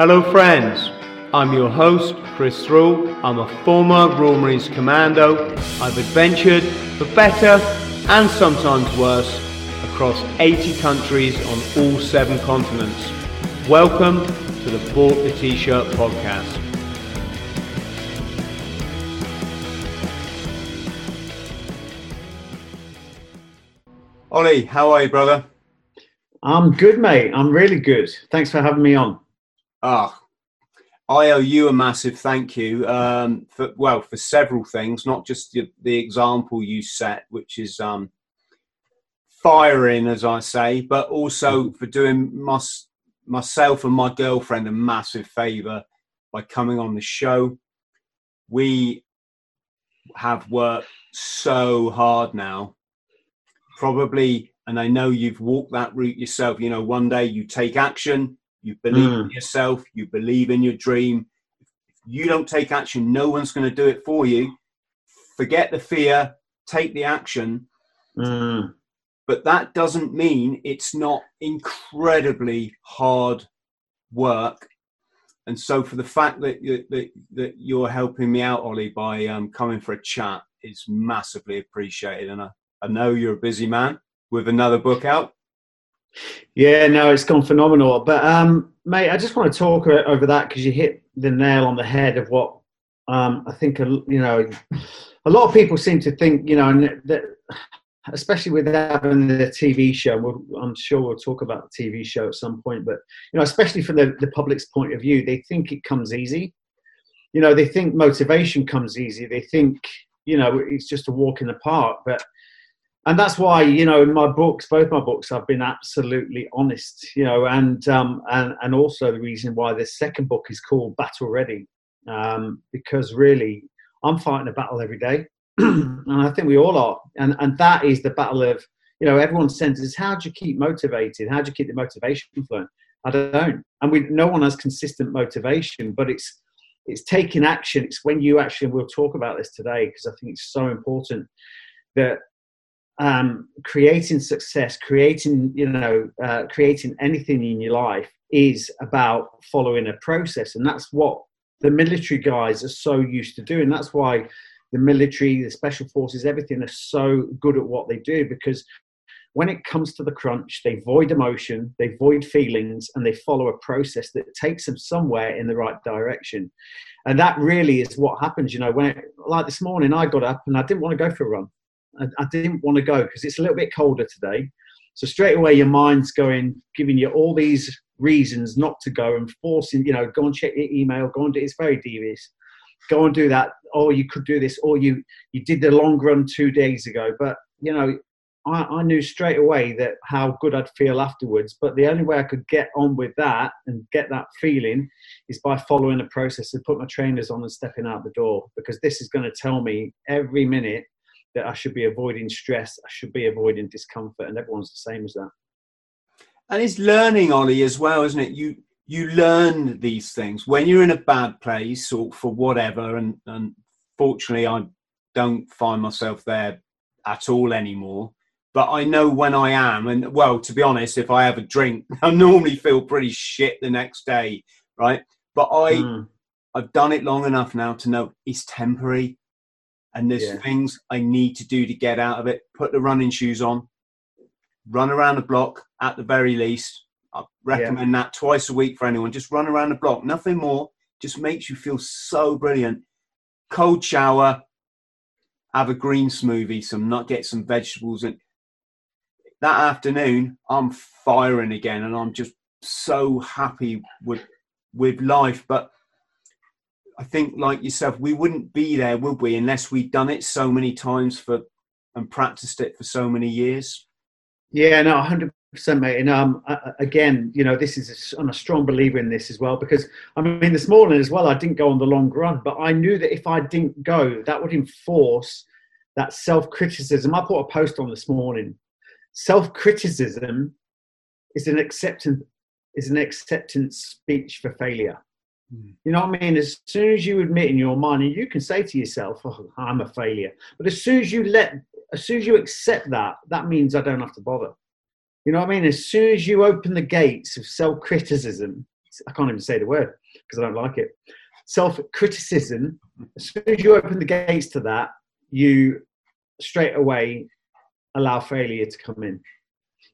Hello, friends. I'm your host, Chris Thrall. I'm a former Royal Marines Commando. I've adventured for better and sometimes worse across 80 countries on all seven continents. Welcome to the Bought the T-Shirt podcast. Ollie, how are you, brother? I'm good, mate. I'm really good. Thanks for having me on. Ah, I owe you a massive thank you um, for well for several things, not just the, the example you set, which is um, firing, as I say, but also mm-hmm. for doing my, myself and my girlfriend a massive favour by coming on the show. We have worked so hard now probably, and I know you've walked that route yourself, you know, one day you take action, you believe mm. in yourself, you believe in your dream. If you don't take action, no one's going to do it for you. Forget the fear, take the action. Mm. But that doesn't mean it's not incredibly hard work. And so, for the fact that, you, that, that you're helping me out, Ollie, by um, coming for a chat is massively appreciated. And I, I know you're a busy man with another book out. Yeah, no, it's gone phenomenal. But um, mate, I just want to talk over that because you hit the nail on the head of what um, I think. You know, a lot of people seem to think, you know, that, especially with having the TV show. We'll, I'm sure we'll talk about the TV show at some point. But you know, especially from the, the public's point of view, they think it comes easy. You know, they think motivation comes easy. They think you know it's just a walk in the park, but and that's why you know in my books both my books i've been absolutely honest you know and um and and also the reason why this second book is called battle ready um because really i'm fighting a battle every day and i think we all are and and that is the battle of you know everyone says how do you keep motivated? How do you keep the motivation flowing? I don't and we no one has consistent motivation but it's it's taking action. It's when you actually we'll talk about this today because i think it's so important that um, creating success, creating you know, uh, creating anything in your life is about following a process, and that's what the military guys are so used to doing. That's why the military, the special forces, everything are so good at what they do because when it comes to the crunch, they void emotion, they void feelings, and they follow a process that takes them somewhere in the right direction. And that really is what happens. You know, when it, like this morning, I got up and I didn't want to go for a run. I, I didn't want to go because it's a little bit colder today. So straight away, your mind's going, giving you all these reasons not to go and forcing, you know, go and check your email, go and do. It's very devious. Go and do that. Or you could do this. Or you you did the long run two days ago. But you know, I, I knew straight away that how good I'd feel afterwards. But the only way I could get on with that and get that feeling is by following the process and put my trainers on and stepping out the door because this is going to tell me every minute that I should be avoiding stress, I should be avoiding discomfort, and everyone's the same as that. And it's learning, Ollie, as well, isn't it? You you learn these things when you're in a bad place or for whatever, and, and fortunately, I don't find myself there at all anymore. But I know when I am, and well, to be honest, if I have a drink, I normally feel pretty shit the next day, right? But I, mm. I've done it long enough now to know it's temporary and there's yeah. things I need to do to get out of it. Put the running shoes on, run around the block at the very least. I recommend yeah. that twice a week for anyone. Just run around the block, nothing more. Just makes you feel so brilliant. Cold shower, have a green smoothie, some nut, get some vegetables, and that afternoon I'm firing again, and I'm just so happy with with life. But I think, like yourself, we wouldn't be there, would we, unless we'd done it so many times for and practiced it for so many years. Yeah, no, hundred percent, mate. And um, again, you know, this is i I'm a strong believer in this as well because I mean, this morning as well, I didn't go on the long run, but I knew that if I didn't go, that would enforce that self criticism. I put a post on this morning. Self criticism is an acceptance is an acceptance speech for failure. Hmm. You know what I mean? As soon as you admit in your mind, and you can say to yourself, oh, I'm a failure. But as soon as you let, as soon as you accept that, that means I don't have to bother. You know what I mean? As soon as you open the gates of self criticism, I can't even say the word because I don't like it. Self criticism. As soon as you open the gates to that, you straight away allow failure to come in.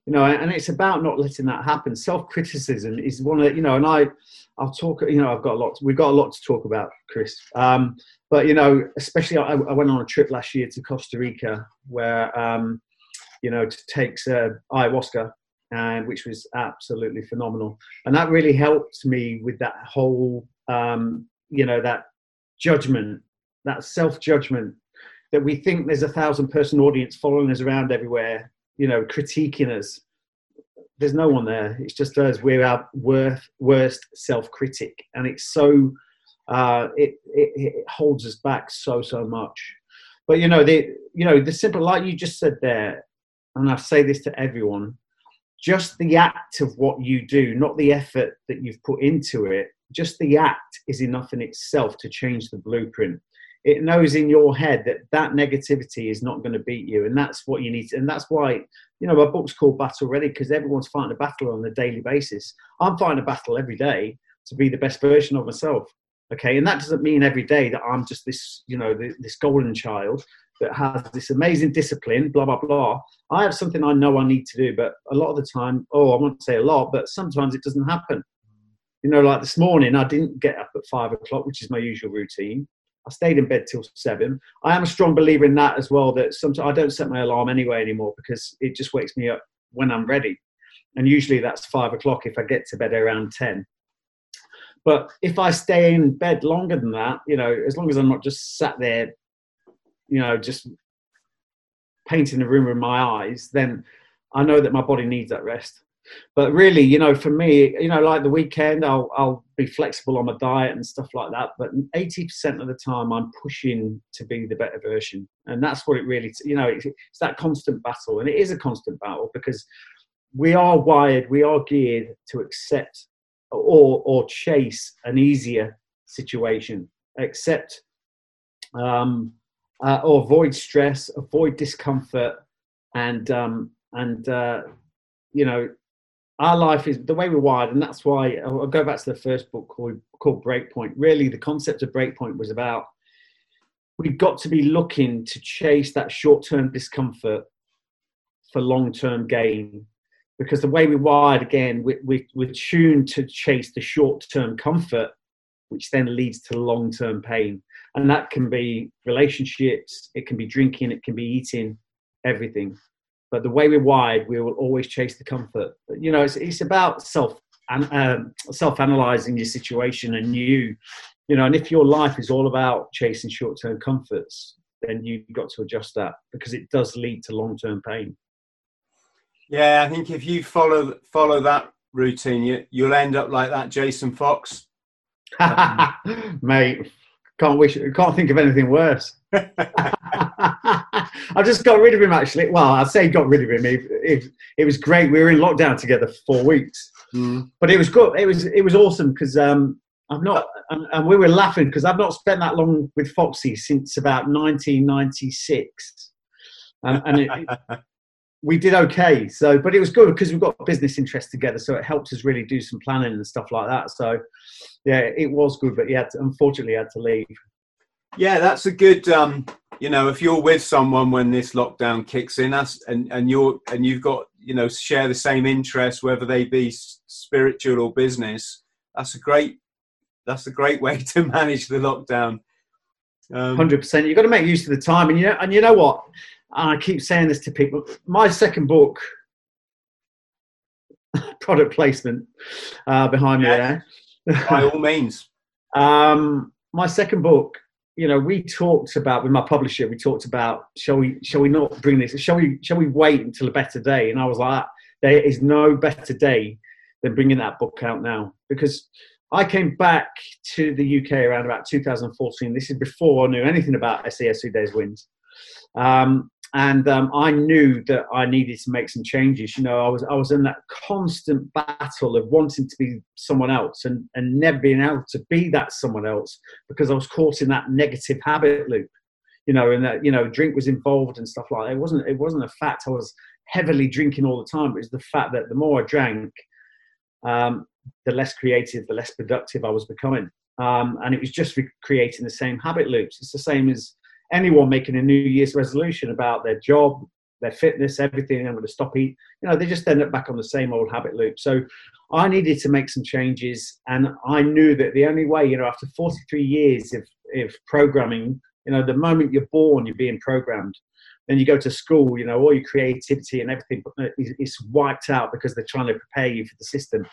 You know, and it's about not letting that happen. Self criticism is one of you know, and I, I'll talk. You know, I've got a lot. we've got a lot to talk about, Chris. Um, but you know, especially I, I, went on a trip last year to Costa Rica where um, you know to take uh, ayahuasca, and which was absolutely phenomenal, and that really helped me with that whole um, you know that judgment, that self judgment that we think there's a thousand person audience following us around everywhere, you know, critiquing us. There's no one there. It's just us. We're our worst, worst self critic, and it's so uh, it, it, it holds us back so so much. But you know the you know the simple like you just said there, and I say this to everyone. Just the act of what you do, not the effort that you've put into it, just the act is enough in itself to change the blueprint it knows in your head that that negativity is not going to beat you and that's what you need to, and that's why you know my book's called battle ready because everyone's fighting a battle on a daily basis. I'm fighting a battle every day to be the best version of myself okay? And that doesn't mean every day that i'm just this you know this golden child that has this amazing discipline blah blah blah. I have something i know i need to do but a lot of the time oh i won't say a lot but sometimes it doesn't happen. You know like this morning i didn't get up at five o'clock which is my usual routine I stayed in bed till seven. I am a strong believer in that as well. That sometimes I don't set my alarm anyway anymore because it just wakes me up when I'm ready, and usually that's five o'clock if I get to bed around ten. But if I stay in bed longer than that, you know, as long as I'm not just sat there, you know, just painting the room with my eyes, then I know that my body needs that rest but really you know for me you know like the weekend i'll i'll be flexible on my diet and stuff like that but 80% of the time i'm pushing to be the better version. And that's what it really you know it's, it's that constant battle. And it is a constant battle because we are wired we are geared to accept or or chase an easier situation. Accept um uh, or avoid stress avoid discomfort and um and uh you know our life is the way we're wired, and that's why I'll go back to the first book called called Breakpoint. Really, the concept of Breakpoint was about we've got to be looking to chase that short-term discomfort for long-term gain, because the way we're wired, again, we, we, we're tuned to chase the short-term comfort, which then leads to long-term pain, and that can be relationships, it can be drinking, it can be eating, everything but the way we're wired, we will always chase the comfort. But, you know, it's, it's about self and um, self analyzing your situation and you, you know, and if your life is all about chasing short term comforts, then you've got to adjust that because it does lead to long term pain. Yeah, I think if you follow follow that routine, you, you'll end up like that Jason Fox. Mate, can't wish, can't think of anything worse. I just got rid of him actually. Well, I say got rid of him. It, it, it, was great. We were in lockdown together for four weeks, mm. but it was good. It was it was awesome because um, I'm not and, and, we were laughing because I've not spent that long with Foxy since about 1996, and, and it, we did okay. So, but it was good because we've got business interests together, so it helped us really do some planning and stuff like that. So, yeah, it was good, but he had to, unfortunately had to leave. Yeah, that's a good. Um, you know, if you're with someone when this lockdown kicks in, us and and you're and you've got you know share the same interests, whether they be spiritual or business, that's a great that's a great way to manage the lockdown. Um, Hundred um, percent. You've got to make use of the time, and you know, and you know what? And I keep saying this to people. My second book, product placement, uh, behind me there. By all means. Um, my second book you know, we talked about with my publisher. We talked about shall we shall we not bring this? Shall we shall we wait until a better day? And I was like, there is no better day than bringing that book out now because I came back to the UK around about 2014. This is before I knew anything about Who Dares Wins. Um, and um, I knew that I needed to make some changes. You know, I was I was in that constant battle of wanting to be someone else and and never being able to be that someone else because I was caught in that negative habit loop. You know, and that you know, drink was involved and stuff like that. It wasn't it wasn't a fact I was heavily drinking all the time. It was the fact that the more I drank, um, the less creative, the less productive I was becoming. Um, and it was just re- creating the same habit loops. It's the same as anyone making a New Year's resolution about their job, their fitness, everything. I'm going to stop eating. You know, they just end up back on the same old habit loop. So I needed to make some changes, and I knew that the only way, you know, after 43 years of, of programming, you know, the moment you're born, you're being programmed. Then you go to school, you know, all your creativity and everything is, it's wiped out because they're trying to prepare you for the system.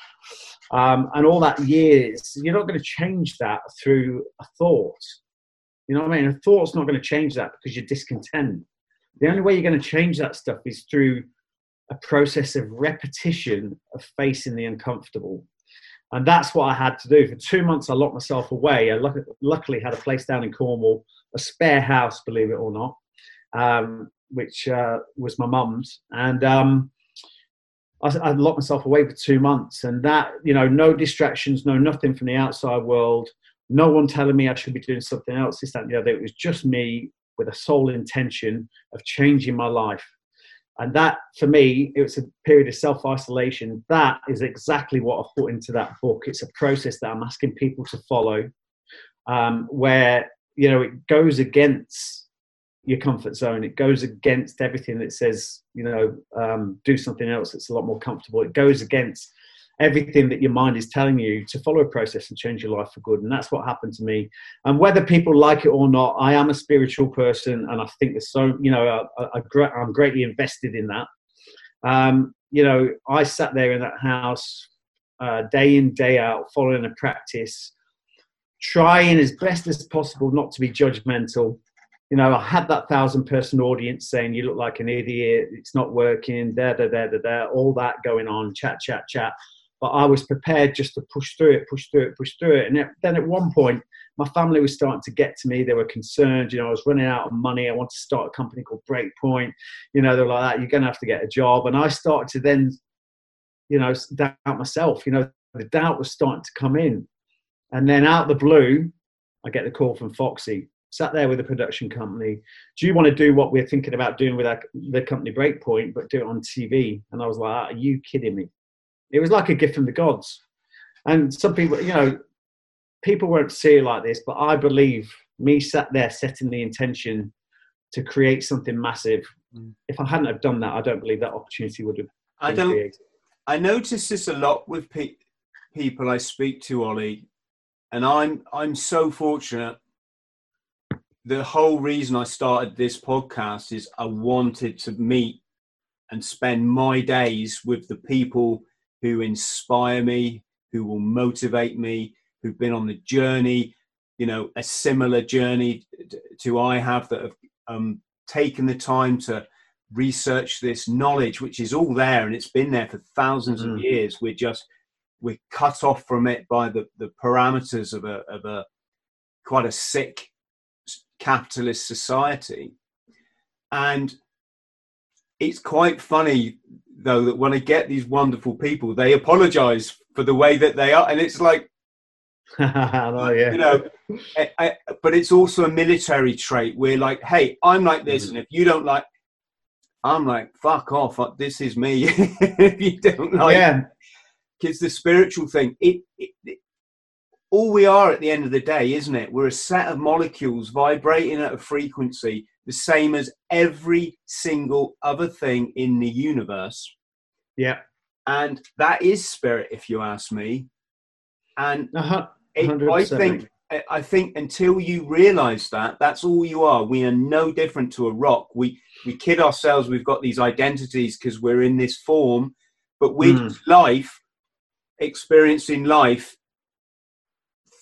Um, and all that years, you're not going to change that through a thought. You know what I mean? A thought's not going to change that because you're discontent. The only way you're going to change that stuff is through a process of repetition of facing the uncomfortable. And that's what I had to do. For two months, I locked myself away. I luckily had a place down in Cornwall, a spare house, believe it or not, um, which uh, was my mum's. And um, I, I, locked myself away for two months. And that, you know, no distractions, no nothing from the outside world, no one telling me I should be doing something else, this, that, and the other. It was just me with a sole intention of changing my life. And that, for me, it was a period of self isolation. That is exactly what I put into that book. It's a process that I'm asking people to follow, um, where you know it goes against your comfort zone. It goes against everything that says you know um, do something else that's a lot more comfortable. It goes against everything that your mind is telling you to follow a process and change your life for good. And that's what happened to me. And whether people like it or not, I am a spiritual person, and I think there's so you know I, I'm greatly invested in that. Um, you know, I sat there in that house uh, day in day out, following a practice, trying as best as possible not to be judgmental. You know, I had that thousand person audience saying, You look like an idiot, it's not working, da da da da da, all that going on, chat, chat, chat but I was prepared just to push through it, push through it, push through it. And then at one point, my family was starting to get to me. They were concerned. You know, I was running out of money. I wanted to start a company called Breakpoint. You know, they're like that. You're going to have to get a job. And I started to then, you know, doubt myself. You know, the doubt was starting to come in. And then out the blue, I get the call from Foxy. Sat there with a production company. Do you want to do what we're thinking about doing with our, the company Breakpoint, but do it on TV? And I was like, Are you kidding me? It was like a gift from the gods. And some people, you know, people won't see it like this, but I believe me sat there setting the intention to create something massive. Mm. If I hadn't have done that, I don't believe that opportunity would have. I don't. Created. I notice this a lot with pe- people I speak to, Ollie, and I'm I'm so fortunate. The whole reason I started this podcast is I wanted to meet and spend my days with the people who inspire me, who will motivate me, who've been on the journey, you know, a similar journey to I have that have um, taken the time to research this knowledge, which is all there and it's been there for thousands mm. of years. We're just we're cut off from it by the, the parameters of a of a quite a sick capitalist society. And it's quite funny though that when I get these wonderful people, they apologize for the way that they are, and it's like, oh, yeah. you know, I, I, but it's also a military trait. We're like, hey, I'm like this, mm-hmm. and if you don't like, I'm like, fuck off. This is me. if you don't like, yeah, Because the spiritual thing. It, it, it, all we are at the end of the day, isn't it? We're a set of molecules vibrating at a frequency the same as every single other thing in the universe. Yeah. And that is spirit, if you ask me. And uh-huh. it, I think I think until you realize that, that's all you are. We are no different to a rock. We we kid ourselves we've got these identities because we're in this form, but with mm. life, experiencing life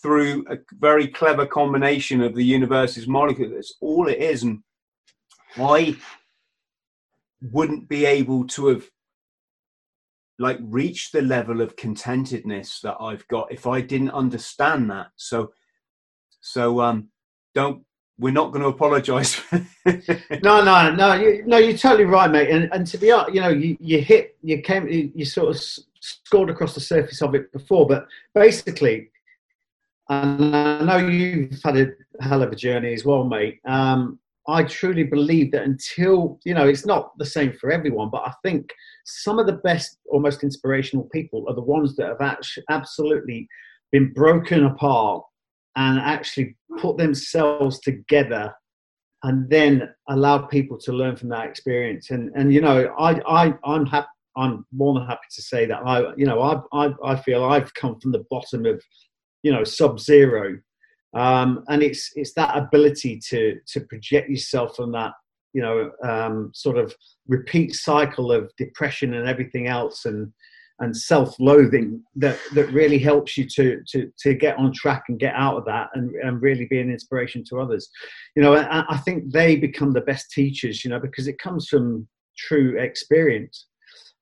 through a very clever combination of the universe's molecules. That's all it is. And I wouldn't be able to have like reached the level of contentedness that I've got if I didn't understand that. So, so um, don't. We're not going to apologise. no, no, no. You, no, you're totally right, mate. And and to be honest, you know, you, you hit, you came, you, you sort of scored across the surface of it before, but basically, and I know you've had a hell of a journey as well, mate. Um, I truly believe that until, you know, it's not the same for everyone, but I think some of the best or most inspirational people are the ones that have actually absolutely been broken apart and actually put themselves together and then allow people to learn from that experience. And, and you know, I, I, I'm happy. I'm more than happy to say that I, you know, I, I, I feel I've come from the bottom of, you know, sub zero um, and it's it's that ability to to project yourself from that you know um, sort of repeat cycle of depression and everything else and and self-loathing that that really helps you to to to get on track and get out of that and, and really be an inspiration to others. You know I, I think they become the best teachers you know because it comes from true experience.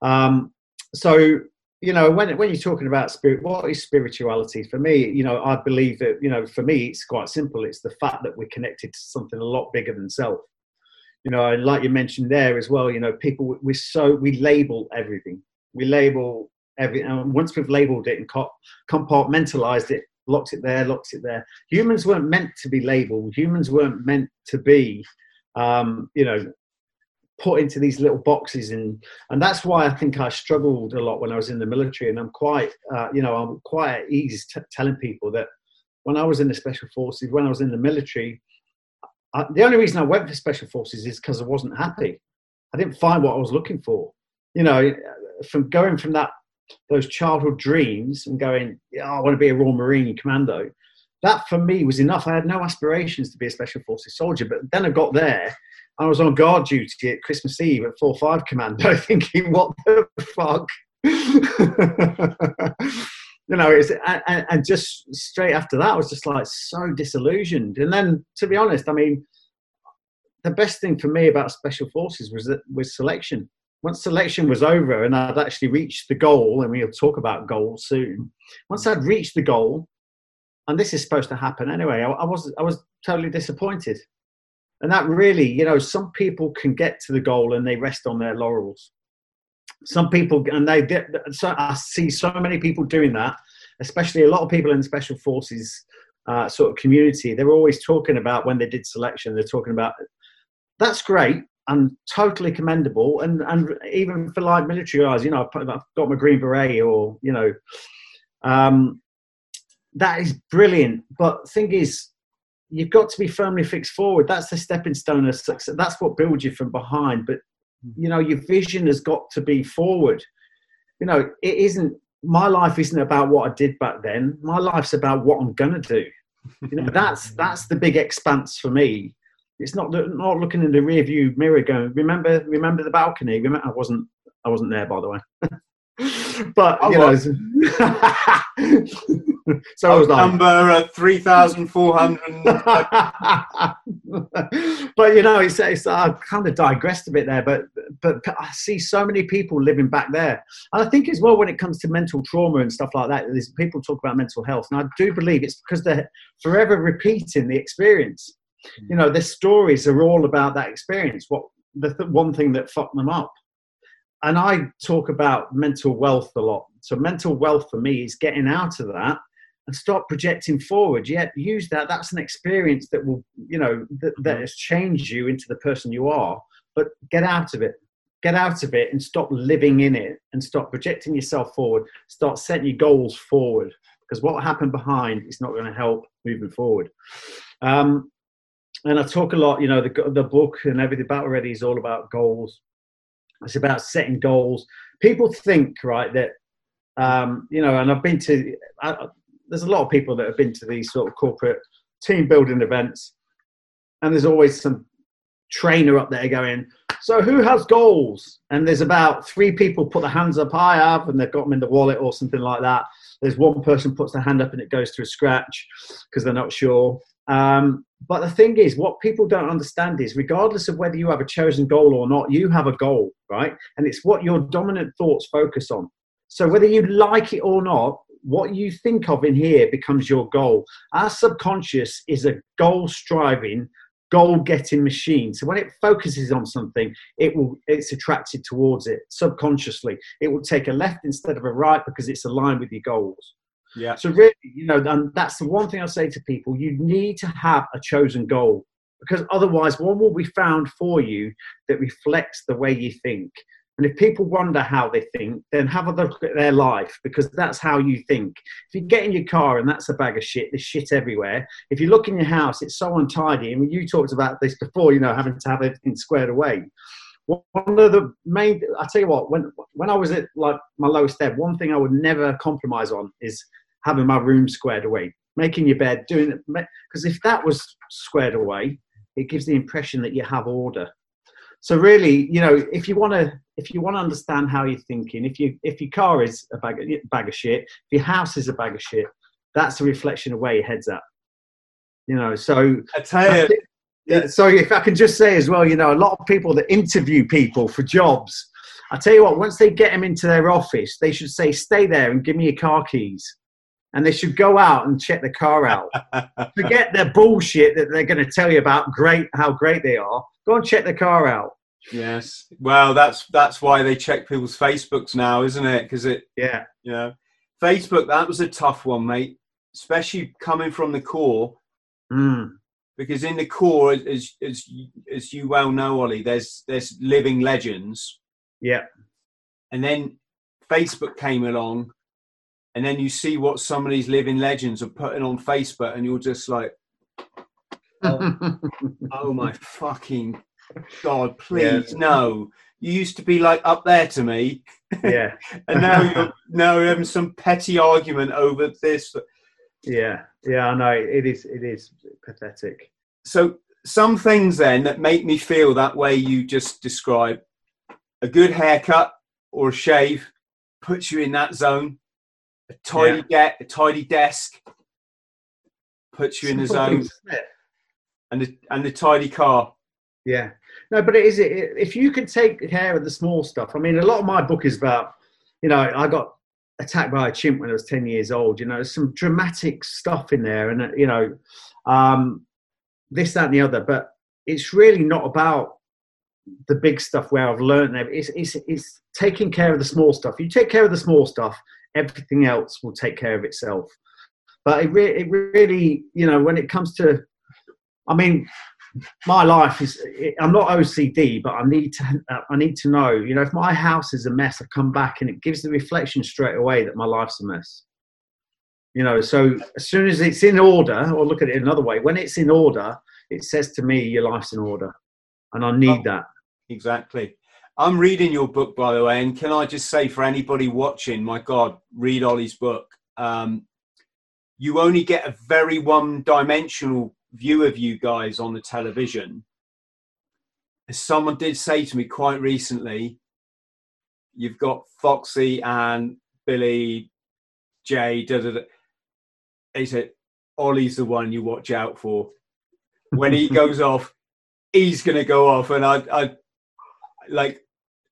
Um, so you know when when you're talking about spirit what is spirituality? For me you know i believe that you know for me it's quite simple. It's the fact that we're connected to something a lot bigger than self. You know and like you mentioned there as well you know people we're so we label everything. We label every and once we've labeled it and compartmentalized it locked it there locked it there humans weren't meant to be labeled. Humans weren't meant to be um, you know put into these little boxes. And and that's why I think I struggled a lot when I was in the military. And I'm quite uh, you know I'm quite at ease t- telling people that when I was in the special forces when I was in the military I, the only reason I went for special forces is because I wasn't happy. I didn't find what I was looking for. You know from going from that those childhood dreams and going I want to be a Royal Marine commando that for me was enough. I had no aspirations to be a special forces soldier. But then I got there I was on guard duty at Christmas Eve at 4 5 Commando thinking, what the fuck? you know, it's, and, and, just straight after that, I was just like so disillusioned. And then, to be honest, I mean, the best thing for me about special forces was that was selection. Once selection was over and I'd actually reached the goal, and we'll talk about goals soon. Once I'd reached the goal, and this is supposed to happen anyway, I, I was I was totally disappointed and that really you know some people can get to the goal and they rest on their laurels. Some people and they so i see so many people doing that especially a lot of people in special forces uh, sort of community. They're always talking about when they did selection they're talking about that's great and totally commendable. And and even for like military guys you know i've got my green beret or you know um, that is brilliant. But thing is you've got to be firmly fixed forward. That's the stepping stone of success. That's what builds you from behind. But mm. you know, your vision has got to be forward. You know, it isn't. My life isn't about what I did back then. My life's about what I'm gonna do. You know, that's that's the big expanse for me. It's not not looking in the rear view mirror going. Remember, remember the balcony. Remember, I wasn't I wasn't there by the way. but you know, so I was like, number uh, three thousand four hundred. but you know, it's, it's I kind of digressed a bit there, but but I see so many people living back there, and I think as well when it comes to mental trauma and stuff like that, there's people talk about mental health, and I do believe it's because they're forever repeating the experience. You know, their stories are all about that experience. What the th- one thing that fucked them up and I talk about mental wealth a lot. So mental wealth for me is getting out of that and start projecting forward. Yet use that. That's an experience that will, you know, that, that mm-hmm. has changed you into the person you are. But get out of it. Get out of it and stop living in it and stop projecting yourself forward. Start setting your goals forward because what happened behind is not going to help moving forward. Um, and I talk a lot, you know, the, the book and everything about already is all about goals. It's about setting goals. People think, right, that um, you know, and I've been to, I, there's a lot of people that have been to these sort of corporate team building events, and there's always some trainer up there going, "So who has goals?" And there's about three people put their hands up. I have, and they've got them in the wallet or something like that. There's one person puts their hand up and it goes to a scratch because they're not sure. Um, but the thing is, what people don't understand is, regardless of whether you have a chosen goal or not, you have a goal, right? And it's what your dominant thoughts focus on. So whether you like it or not, what you think of in here becomes your goal. Our subconscious is a goal striving, goal getting machine. So when it focuses on something, it will it's attracted towards it subconsciously. It will take a left instead of a right because it's aligned with your goals. Yeah. So really, you know, and that's the one thing I say to people: you need to have a chosen goal. because otherwise, what will be found for you that reflects the way you think? And if people wonder how they think, then have a look at their life because that's how you think. If you get in your car and that's a bag of shit, there's shit everywhere. If you look in your house, it's so untidy. And you talked about this before, you know, having to have everything squared away. One of the main, I tell you what, when when I was at like my lowest ebb, one thing I would never compromise on is having my room squared away, making your bed, doing it. Because if that was squared away, it gives the impression that you have order so really you know if you want to if you want to understand how you're thinking if you if your car is a bag of, bag of shit if your house is a bag of shit that's a reflection of where your head's at you know so i tell you yeah, so if i can just say as well you know a lot of people that interview people for jobs i tell you what once they get them into their office they should say stay there and give me your car keys and they should go out and check the car out. Forget their bullshit that they're going to tell you about great how great they are. Go and check the car out. Yes. Well, that's that's why they check people's Facebooks now, isn't it? Because it. Yeah. You know, Facebook. That was a tough one, mate. Especially coming from the Corps. Mm. Because in the Corps, as as as you well know, Ollie, there's there's living legends. Yeah. And then Facebook came along and then you see what some of these living legends are putting on Facebook, and you're just like, oh, oh my fucking god, please yeah. no. You used to be like up there to me, yeah, and now you're now you're having some petty argument over this. Yeah, yeah, I know it is. It is pathetic. So some things then that make me feel that way you just described. A good haircut or a shave puts you in that zone a tidy yeah. a tidy desk puts you in the zone, and the and the tidy car. Yeah, no, but it is it, if you can take care of the small stuff. I mean, a lot of my book is about, you know, I got attacked by a chimp when I was ten years old. You know, there's some dramatic stuff in there, and you know, um, this, that, and the other. But it's really not about the big stuff where I've learned. It's, it's, it's taking care of the small stuff. You take care of the small stuff, everything else will take care of itself. But it, re- it really, you know, when it comes to, I mean, my life is i'm not ocd but i need to i need to know you know if my house is a mess i come back and it gives the reflection straight away that my life's a mess. You know so as soon as it's in order or look at it another way when it's in order it says to me your life's in order. And i need that. Exactly. I'm reading your book, by the way, and can I just say for anybody watching, my God, read Ollie's book. Um, you only get a very one-dimensional view of you guys on the television. Someone did say to me quite recently, you've got Foxy and Billy, Jay, da da da. He said, Ollie's the one you watch out for. When he goes off, he's going to go off. And I, I, like,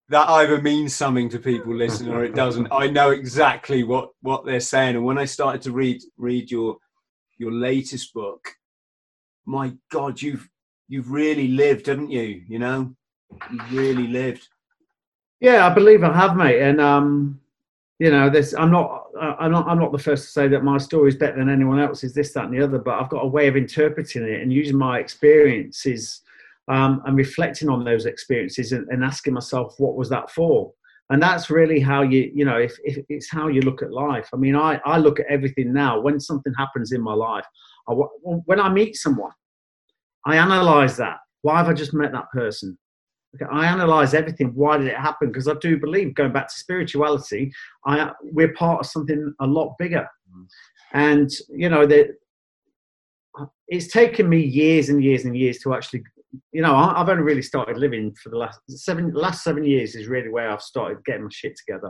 that either means something to people listening or it doesn't. I know exactly what what they're saying, and when I started to read read your your latest book, my God, you've you've really lived, haven't you? You know, you've really lived. Yeah, I believe I have, mate, and um, you know, this I'm not I'm not I'm not the first to say that my story is better than anyone else's, this, that, and the other, but I've got a way of interpreting it and using my experiences um, and reflecting on those experiences and, and, asking myself what was that for and that's really how you you know if, if it's how you look at life i mean i i look at everything now when something happens in my life I, when i meet someone i analyze that why have i just met that person okay, i analyze everything why did it happen because i do believe going back to spirituality i we're part of something a lot bigger mm. and you know that it's taken me years and years and years to actually you know, I've only really started living for the last seven last seven years is really where I've started getting my shit together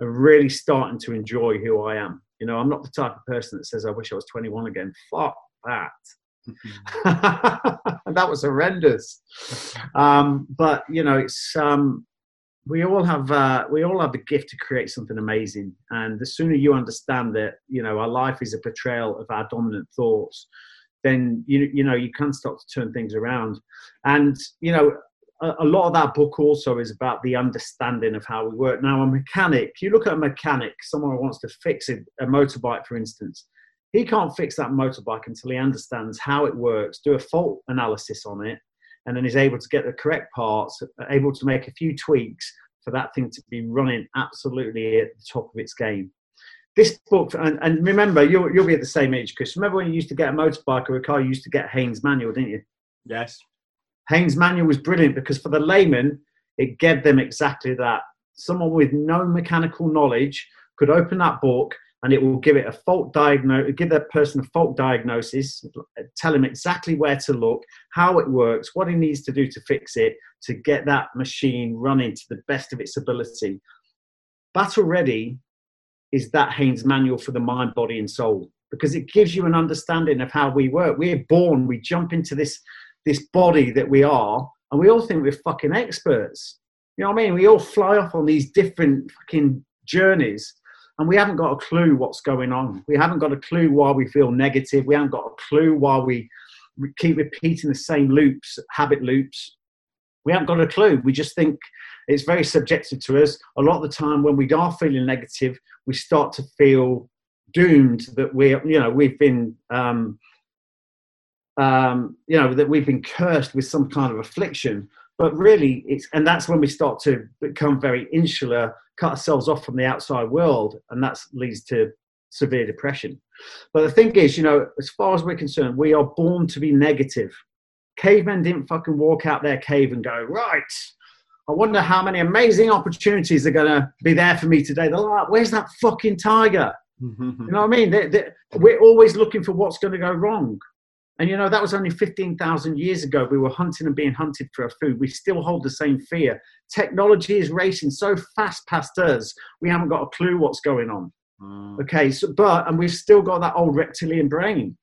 and really starting to enjoy who I am. You know, I'm not the type of person that says I wish I was 21 again. Fuck that. And that was horrendous. Um, but you know, it's um, we all have uh, we all have the gift to create something amazing, and the sooner you understand that, you know, our life is a portrayal of our dominant thoughts then you you know you can start to turn things around. And you know, a, lot of that book also is about the understanding of how we work. Now, a mechanic, you look at a mechanic, someone who wants to fix a, a motorbike, for instance. He can't fix that motorbike until he understands how it works, do a fault analysis on it, and then is able to get the correct parts, able to make a few tweaks for that thing to be running absolutely at the top of its game. This book, and, and remember, you'll, you'll be at the same age, Chris. Remember when you used to get a motorbike or a car, you used to get Haynes manual, didn't you? Yes. Haynes manual was brilliant because for the layman, it gave them exactly that. Someone with no mechanical knowledge could open that book and it will give it a fault diagnosis, give that person a fault diagnosis, tell him exactly where to look, how it works, what he needs to do to fix it, to get that machine running to the best of its ability. Battle Ready is that Haynes manual for the mind, body, and soul because it gives you an understanding of how we work. We're born, we jump into this this body that we are, and we all think we're fucking experts. You know what I mean? We all fly off on these different fucking journeys and we haven't got a clue what's going on. We haven't got a clue why we feel negative. We haven't got a clue why we keep repeating the same loops, habit loops. We haven't got a clue. We just think it's very subjective to us. A lot of the time, when we are feeling negative, we start to feel doomed that we're, you know, we've been, um, um, you know, that we've been cursed with some kind of affliction. But really, it's, and that's when we start to become very insular cut ourselves off from the outside world, and that leads to severe depression. But the thing is, you know, as far as we're concerned, we are born to be negative. Cavemen didn't fucking walk out their cave and go, right, I wonder how many amazing opportunities are going to be there for me today. They're like, where's that fucking tiger? you know what I mean? They, they, we're always looking for what's going to go wrong. And you know, that was only 15,000 years ago. We were hunting and being hunted for our food. We still hold the same fear. Technology is racing so fast past us, we haven't got a clue what's going on. Mm. Okay, so, but, and we've still got that old reptilian brain.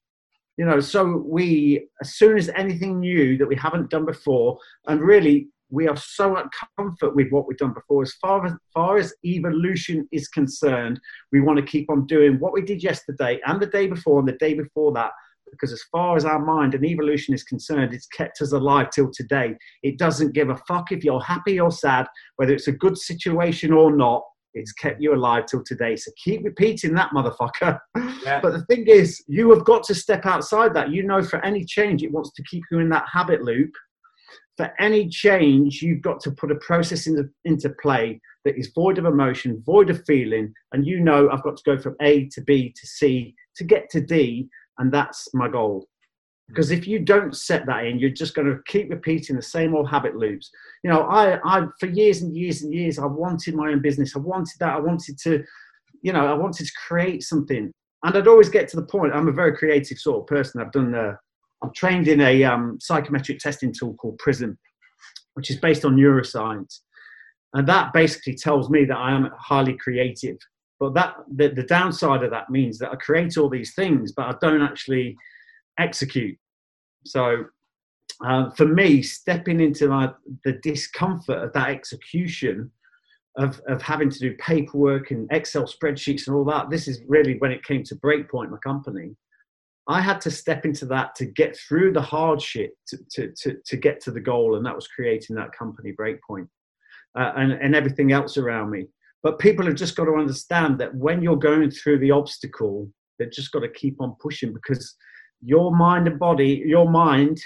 You know, so we, as soon as anything new that we haven't done before, and really we are so at comfort with what we've done before. As far as, far as evolution is concerned, we want to keep on doing what we did yesterday and the day before and the day before that because as far as our mind and evolution is concerned, it's kept us alive till today. It doesn't give a fuck if you're happy or sad, whether it's a good situation or not. It's kept you alive till today. So keep repeating that, motherfucker. Yeah. But the thing is, you have got to step outside that. You know, for any change, it wants to keep you in that habit loop. For any change, you've got to put a process into, into play that is void of emotion, void of feeling, and you know I've got to go from A to B to C to get to D and that's my goal. Because if you don't set that in you're just going to keep repeating the same old habit loops. You know i i for years and years and years i wanted my own business. I wanted that. I wanted to you know i wanted to create something. And i'd always get to the point i'm a very creative sort of person. I've done uh, i'm trained in a um, psychometric testing tool called prism which is based on neuroscience. And that basically tells me that i am highly creative but that the, the downside of that means that I create all these things, but I don't actually execute. So uh, for me, stepping into my, the discomfort of that execution, of, of having to do paperwork and Excel spreadsheets and all that, this is really when it came to Breakpoint, my company. I had to step into that to get through the hardship to, to, to, to get to the goal, and that was creating that company Breakpoint uh, and, and everything else around me. But people have just got to understand that when you're going through the obstacle, they've just got to keep on pushing because your mind and body, your mind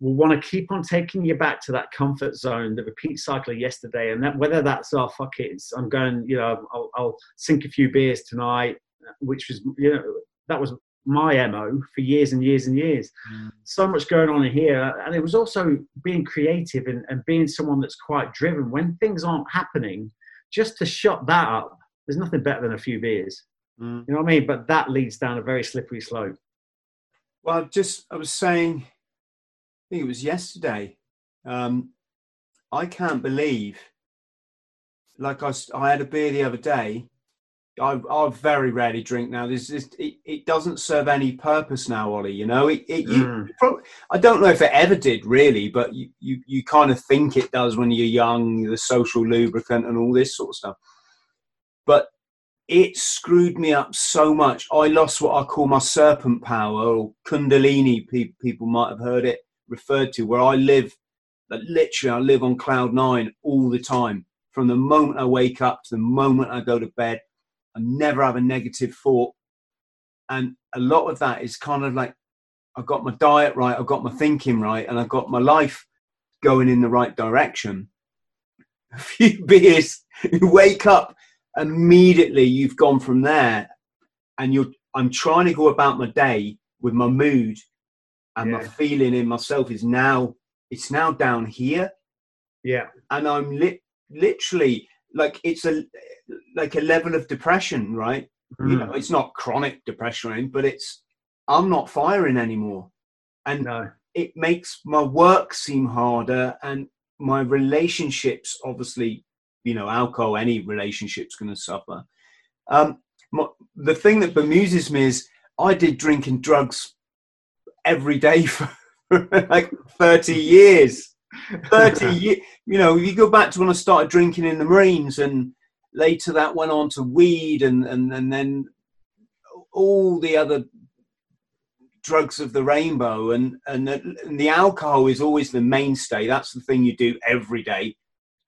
will want to keep on taking you back to that comfort zone, the repeat cycle of yesterday. And that whether that's, oh, fuck it, I'm going, you know, I'll, I'll sink a few beers tonight, which was, you know, that was my MO for years and years and years. Mm. So much going on in here. And it was also being creative and, and being someone that's quite driven. When things aren't happening, just to shut that up, there's nothing better than a few beers. Mm. You know what I mean? But that leads down a very slippery slope. Well, just I was saying, I think it was yesterday. Um, I can't believe, like I, I had a beer the other day, I, I very rarely drink now. This is it, it, doesn't serve any purpose now, Ollie. You know, it, it you, mm. probably, I don't know if it ever did really, but you, you you kind of think it does when you're young, the social lubricant and all this sort of stuff. But it screwed me up so much. I lost what I call my serpent power or kundalini. People people might have heard it referred to, where I live. Literally, I live on cloud nine all the time. From the moment I wake up to the moment I go to bed I never have a negative thought. and a lot of that is kind of like I've got my diet right, I've got my thinking right, and I've got my life going in the right direction. A few beers, you wake up immediately, you've gone from there, and you're. I'm trying to go about my day with my mood and yeah. my feeling in myself is now it's now down here. Yeah, and I'm li- literally like it's a like a level of depression, right? Mm. You know, it's not chronic depression, but it's I'm not firing anymore, and no. it makes my work seem harder, and my relationships, obviously, you know, alcohol, any relationship's going to suffer. Um, my, the thing that bemuses me is I did drinking drugs every day for like 30 years. 30 years. You know, you go back to when I started drinking in the Marines and later that went on to weed and, and, and then all the other drugs of the rainbow and, and, the, and the alcohol is always the mainstay. That's the thing you do every day.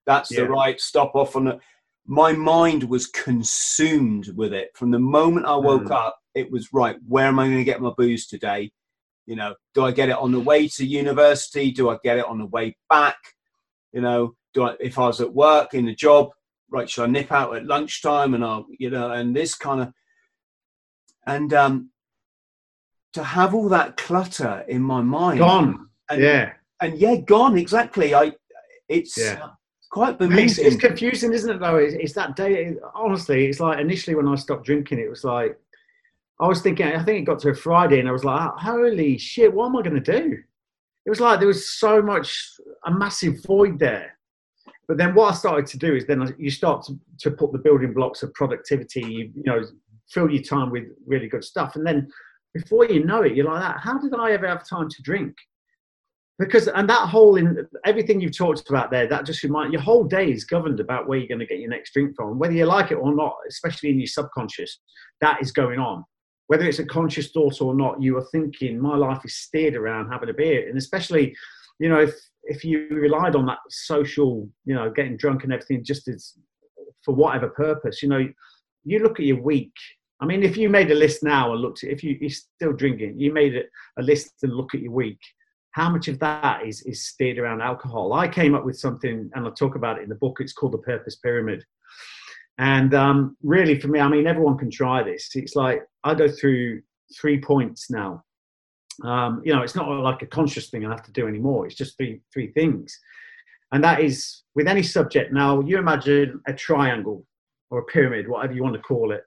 That's yeah. the right stop off on it. My mind was consumed with it from the moment I woke mm. up. It was right. Where am I going to get my booze today? You know, do I get it on the way to university? Do I get it on the way back? You know, do I, if I was at work in the job, right, should I nip out at lunchtime and I'll, you know, and this kind of, and um, to have all that clutter in my mind, gone, and, yeah, and yeah, gone exactly. I, it's yeah. quite bemusing. It's, it's, confusing, isn't it? Though it's, it's that day. Honestly, it's like initially when I stopped drinking, it was like I was thinking. I think it got to a Friday, and I was like, "Holy shit! What am I going to do?" It was like there was so much a massive void there but then what I started to do is then you start to, to put the building blocks of productivity, you, you know, fill your time with really good stuff. And then before you know it, you're like that. How did I ever have time to drink? Because and that whole in everything you've talked about there, that just remind your whole day is governed about where you're going to get your next drink from, whether you like it or not. Especially in your subconscious, that is going on. Whether it's a conscious thought or not, you are thinking, my life is steered around having a beer, and especially, you know, if if you relied on that social, you know, getting drunk and everything just as for whatever purpose, you know, you look at your week. I mean, if you made a list now and looked, if you, you're still drinking, you made a list and look at your week. How much of that is is steered around alcohol? I came up with something, and I talk about it in the book. It's called the Purpose Pyramid. And um, really, for me, I mean, everyone can try this. It's like I go through three points now um, you know, it's not like a conscious thing I have to do anymore. It's just three three things, and that is with any subject. Now, you imagine a triangle or a pyramid, whatever you want to call it,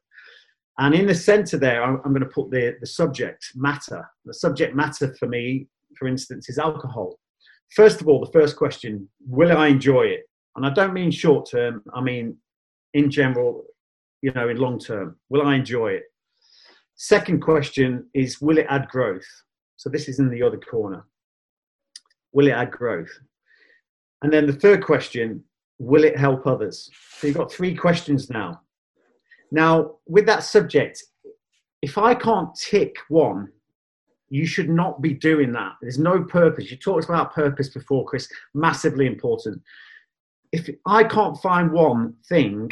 and in the center there, I'm, I'm going to put the the subject matter. The subject matter for me, for instance, is alcohol. First of all, the first question: Will I enjoy it? And I don't mean short term. I mean in general. You know, in long term, will I enjoy it? Second question is: Will it add growth? So this is in the other corner. Will it add growth? And then the third question, will it help others? So you've got three questions now. Now, with that subject, if I can't tick one, you should not be doing that. There's no purpose. You talked about purpose before, Chris, massively important. If I can't find one thing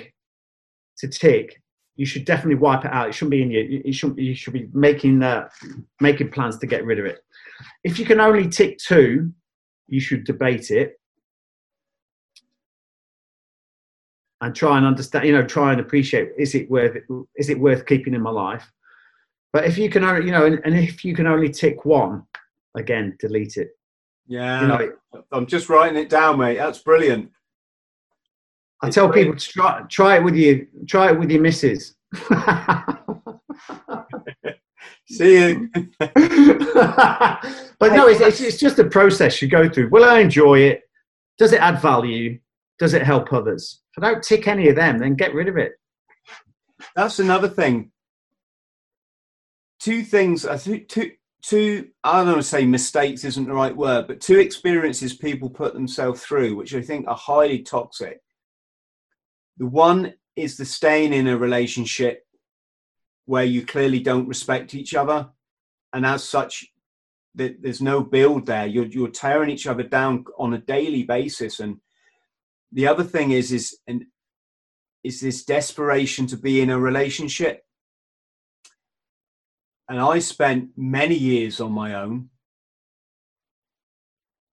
to tick, you should definitely wipe it out. It shouldn't be in you. It shouldn't. you should be making uh, making plans to get rid of it. If you can only tick two, you should debate it and try and understand. You know, try and appreciate is it worth is it worth keeping in my life. But if you can only you know, and, and if you can only tick one, again, delete it. Yeah, you know, I'm just writing it down, mate. That's brilliant. I tell great. people to try try it with you. Try it with your missus. See you. but no, it's, it's, it's just a process you go through. Will I enjoy it? Does it add value? Does it help others? If I don't tick any of them, then get rid of it. That's another thing. Two things. I think two two. I don't want to say mistakes isn't the right word, but two experiences people put themselves through, which I think are highly toxic. The one is the staying in a relationship where you clearly don't respect each other, and as such, there's no build there. You're you're tearing each other down on a daily basis, and the other thing is is and is this desperation to be in a relationship. and I spent many years on my own,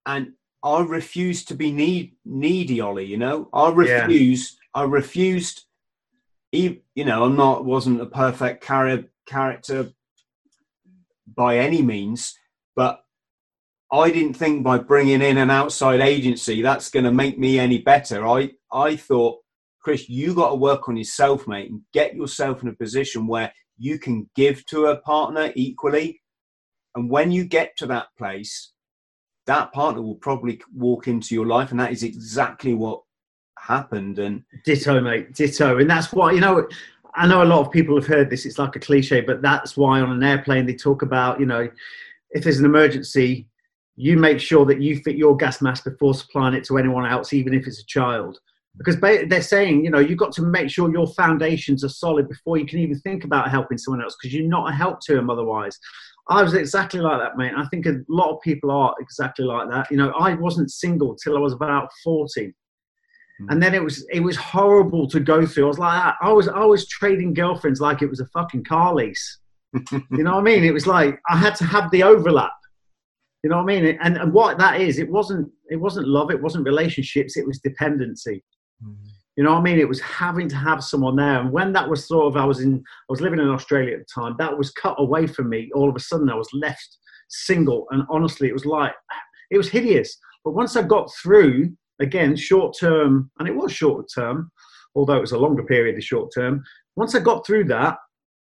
and I refused to be need, needy, Ollie. You know, I refused. Yeah. I refused. You know, I'm not wasn't a perfect character by any means, but I didn't think by bringing in an outside agency that's going to make me any better. I I thought, Chris, you got to work on yourself, mate, and get yourself in a position where you can give to a partner equally. And when you get to that place, that partner will probably walk into your life, and that is exactly what happened. And ditto, mate, ditto. And that's why you know. I know a lot of people have heard this. It's like a cliche, but that's why on an airplane they talk about you know if there's an emergency, you make sure that you fit your gas mask before supplying it to anyone else, even if it's a child because they're saying you know you've got to make sure your foundations are solid before you can even think about helping someone else because you're not a help to them otherwise i was exactly like that mate. I think a lot of people are exactly like that. You know i wasn't single till i was about 40 hmm. and then it was it was horrible to go through. I was like i was i was trading girlfriends like it was a fucking car lease. You know what i mean? It was like i had to have the overlap. You know what i mean? And, and what that is it wasn't it wasn't love it wasn't relationships it was dependency. Mm-hmm. You know what I mean? It was having to have someone there. And when that was sort of, I was in, I was living in Australia at the time, that was cut away from me. All of a sudden, I was left single. And honestly, it was like, it was hideous. But once I got through, again, short term, and it was short term, although it was a longer period, the short term, once I got through that,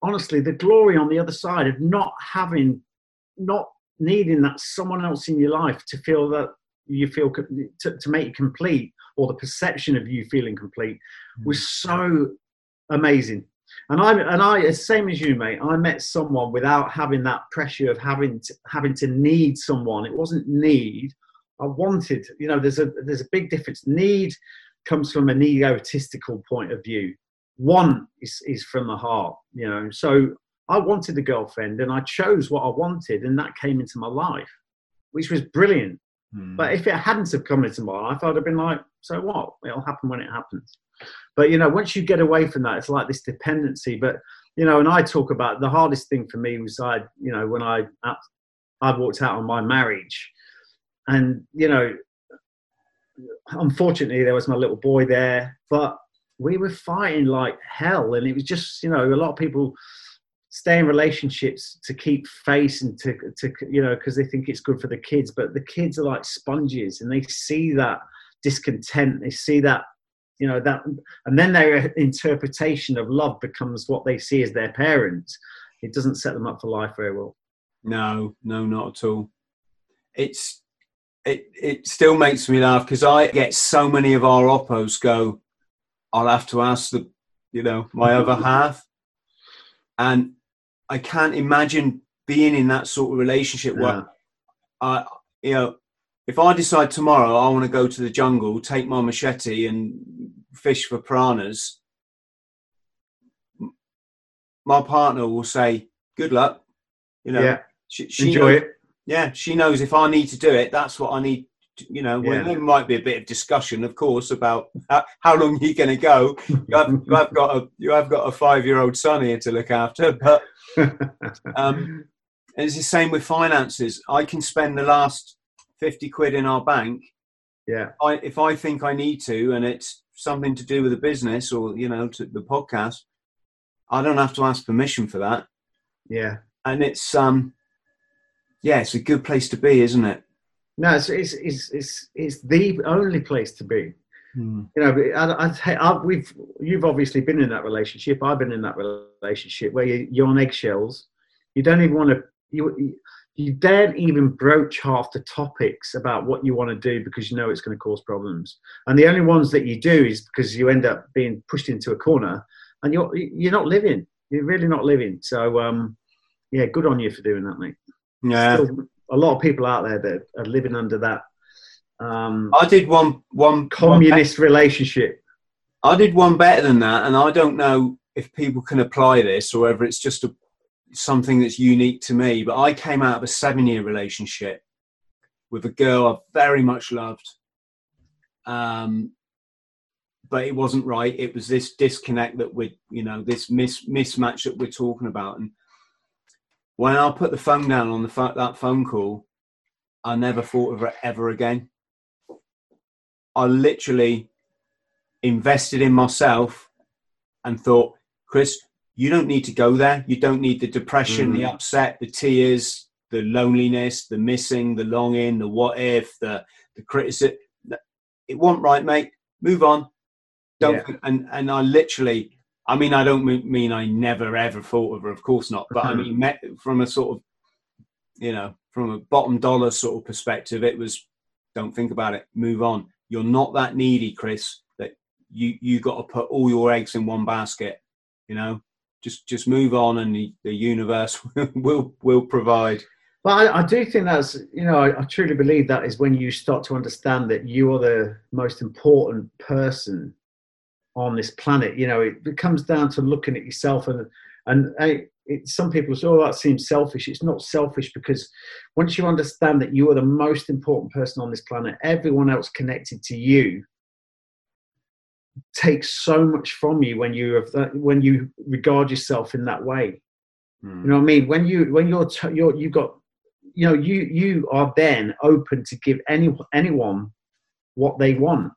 honestly, the glory on the other side of not having, not needing that someone else in your life to feel that you feel to, to make you complete or the perception of you feeling complete mm. was so amazing. And I and I, same as you, mate. I met someone without having that pressure of having to, having to need someone. It wasn't need. I wanted. You know, there's a there's a big difference. Need comes from an egotistical point of view. Want is is from the heart. You know, so I wanted a girlfriend, and I chose what I wanted, and that came into my life, which was brilliant. Hmm. But if it hadn't have come into my life, I'd have been like, so what? It'll happen when it happens. But you know, once you get away from that, it's like this dependency. But you know, and I talk about the hardest thing for me was I, you know, when I I walked out on my marriage, and you know, unfortunately there was my little boy there, but we were fighting like hell, and it was just you know a lot of people stay in relationships to keep face and to, to you know because they think it's good for the kids but the kids are like sponges and they see that discontent they see that you know that and then their interpretation of love becomes what they see as their parents it doesn't set them up for life very well. No no not at all. It's it it still makes me laugh because i get so many of our oppos go i'll have to ask the you know my other half. And I can't imagine being in that sort of relationship where. I, you know, if I decide tomorrow I want to go to the jungle, take my machete and fish for piranhas, my partner will say, "Good luck." You know, yeah. she, she enjoy knows, it. Yeah, she knows if I need to do it, that's what I need. You know, yeah. there might be a bit of discussion, of course, about how, how long you're going to go. You have, you have got a you have got a five year old son here to look after, but um, it's the same with finances. I can spend the last 50 quid in our bank. Yeah. I, if I think I need to, and it's something to do with the business or, you know, to the podcast, I don't have to ask permission for that. Yeah. And it's, um, yeah, it's a good place to be, isn't it? No, it's, it's, it's, it's, it's the only place to be. Hmm. You know, I, I, I, we've you've obviously been in that relationship. I've been in that relationship where you, you're on eggshells. You don't even want to. You you daren't even broach half the topics about what you want to do because you know it's going to cause problems. And the only ones that you do is because you end up being pushed into a corner, and you're you're not living. You're really not living. So um, yeah, good on you for doing that, mate. Yeah. Still, a lot of people out there that are living under that um, I did one one communist one relationship. I did one better than that, and I don't know if people can apply this or whether it's just a, something that's unique to me. But I came out of a seven-year relationship with a girl I very much loved, um, but it wasn't right. It was this disconnect that we, you know, this mis- mismatch that we're talking about, and when I put the phone down on the that phone call, I never thought of it ever again. I literally invested in myself and thought, Chris, you don't need to go there. You don't need the depression, mm. the upset, the tears, the loneliness, the missing, the longing, the what if, the the criticism. It wasn't right, mate. Move on. Don't. Yeah. And and I literally, I mean, I don't mean I never ever thought of her. Of course not. But I mm-hmm. mean, met, from a sort of, you know, from a bottom dollar sort of perspective, it was, don't think about it. Move on. You're not that needy, Chris. That you you got to put all your eggs in one basket. You know, just just move on, and the, the universe will will provide. But I, I, do think that's, you know, I, I, truly believe that is when you start to understand that you are the most important person on this planet. You know, it, it comes down to looking at yourself and, and I, it, some people say, oh, that seems selfish. It's not selfish because once you understand that you are the most important person on this planet, everyone else connected to you takes so much from you when you have that, when you regard yourself in that way. Mm. You know what I mean? When you when you're, t- you're you've got you know you you are then open to give any anyone what they want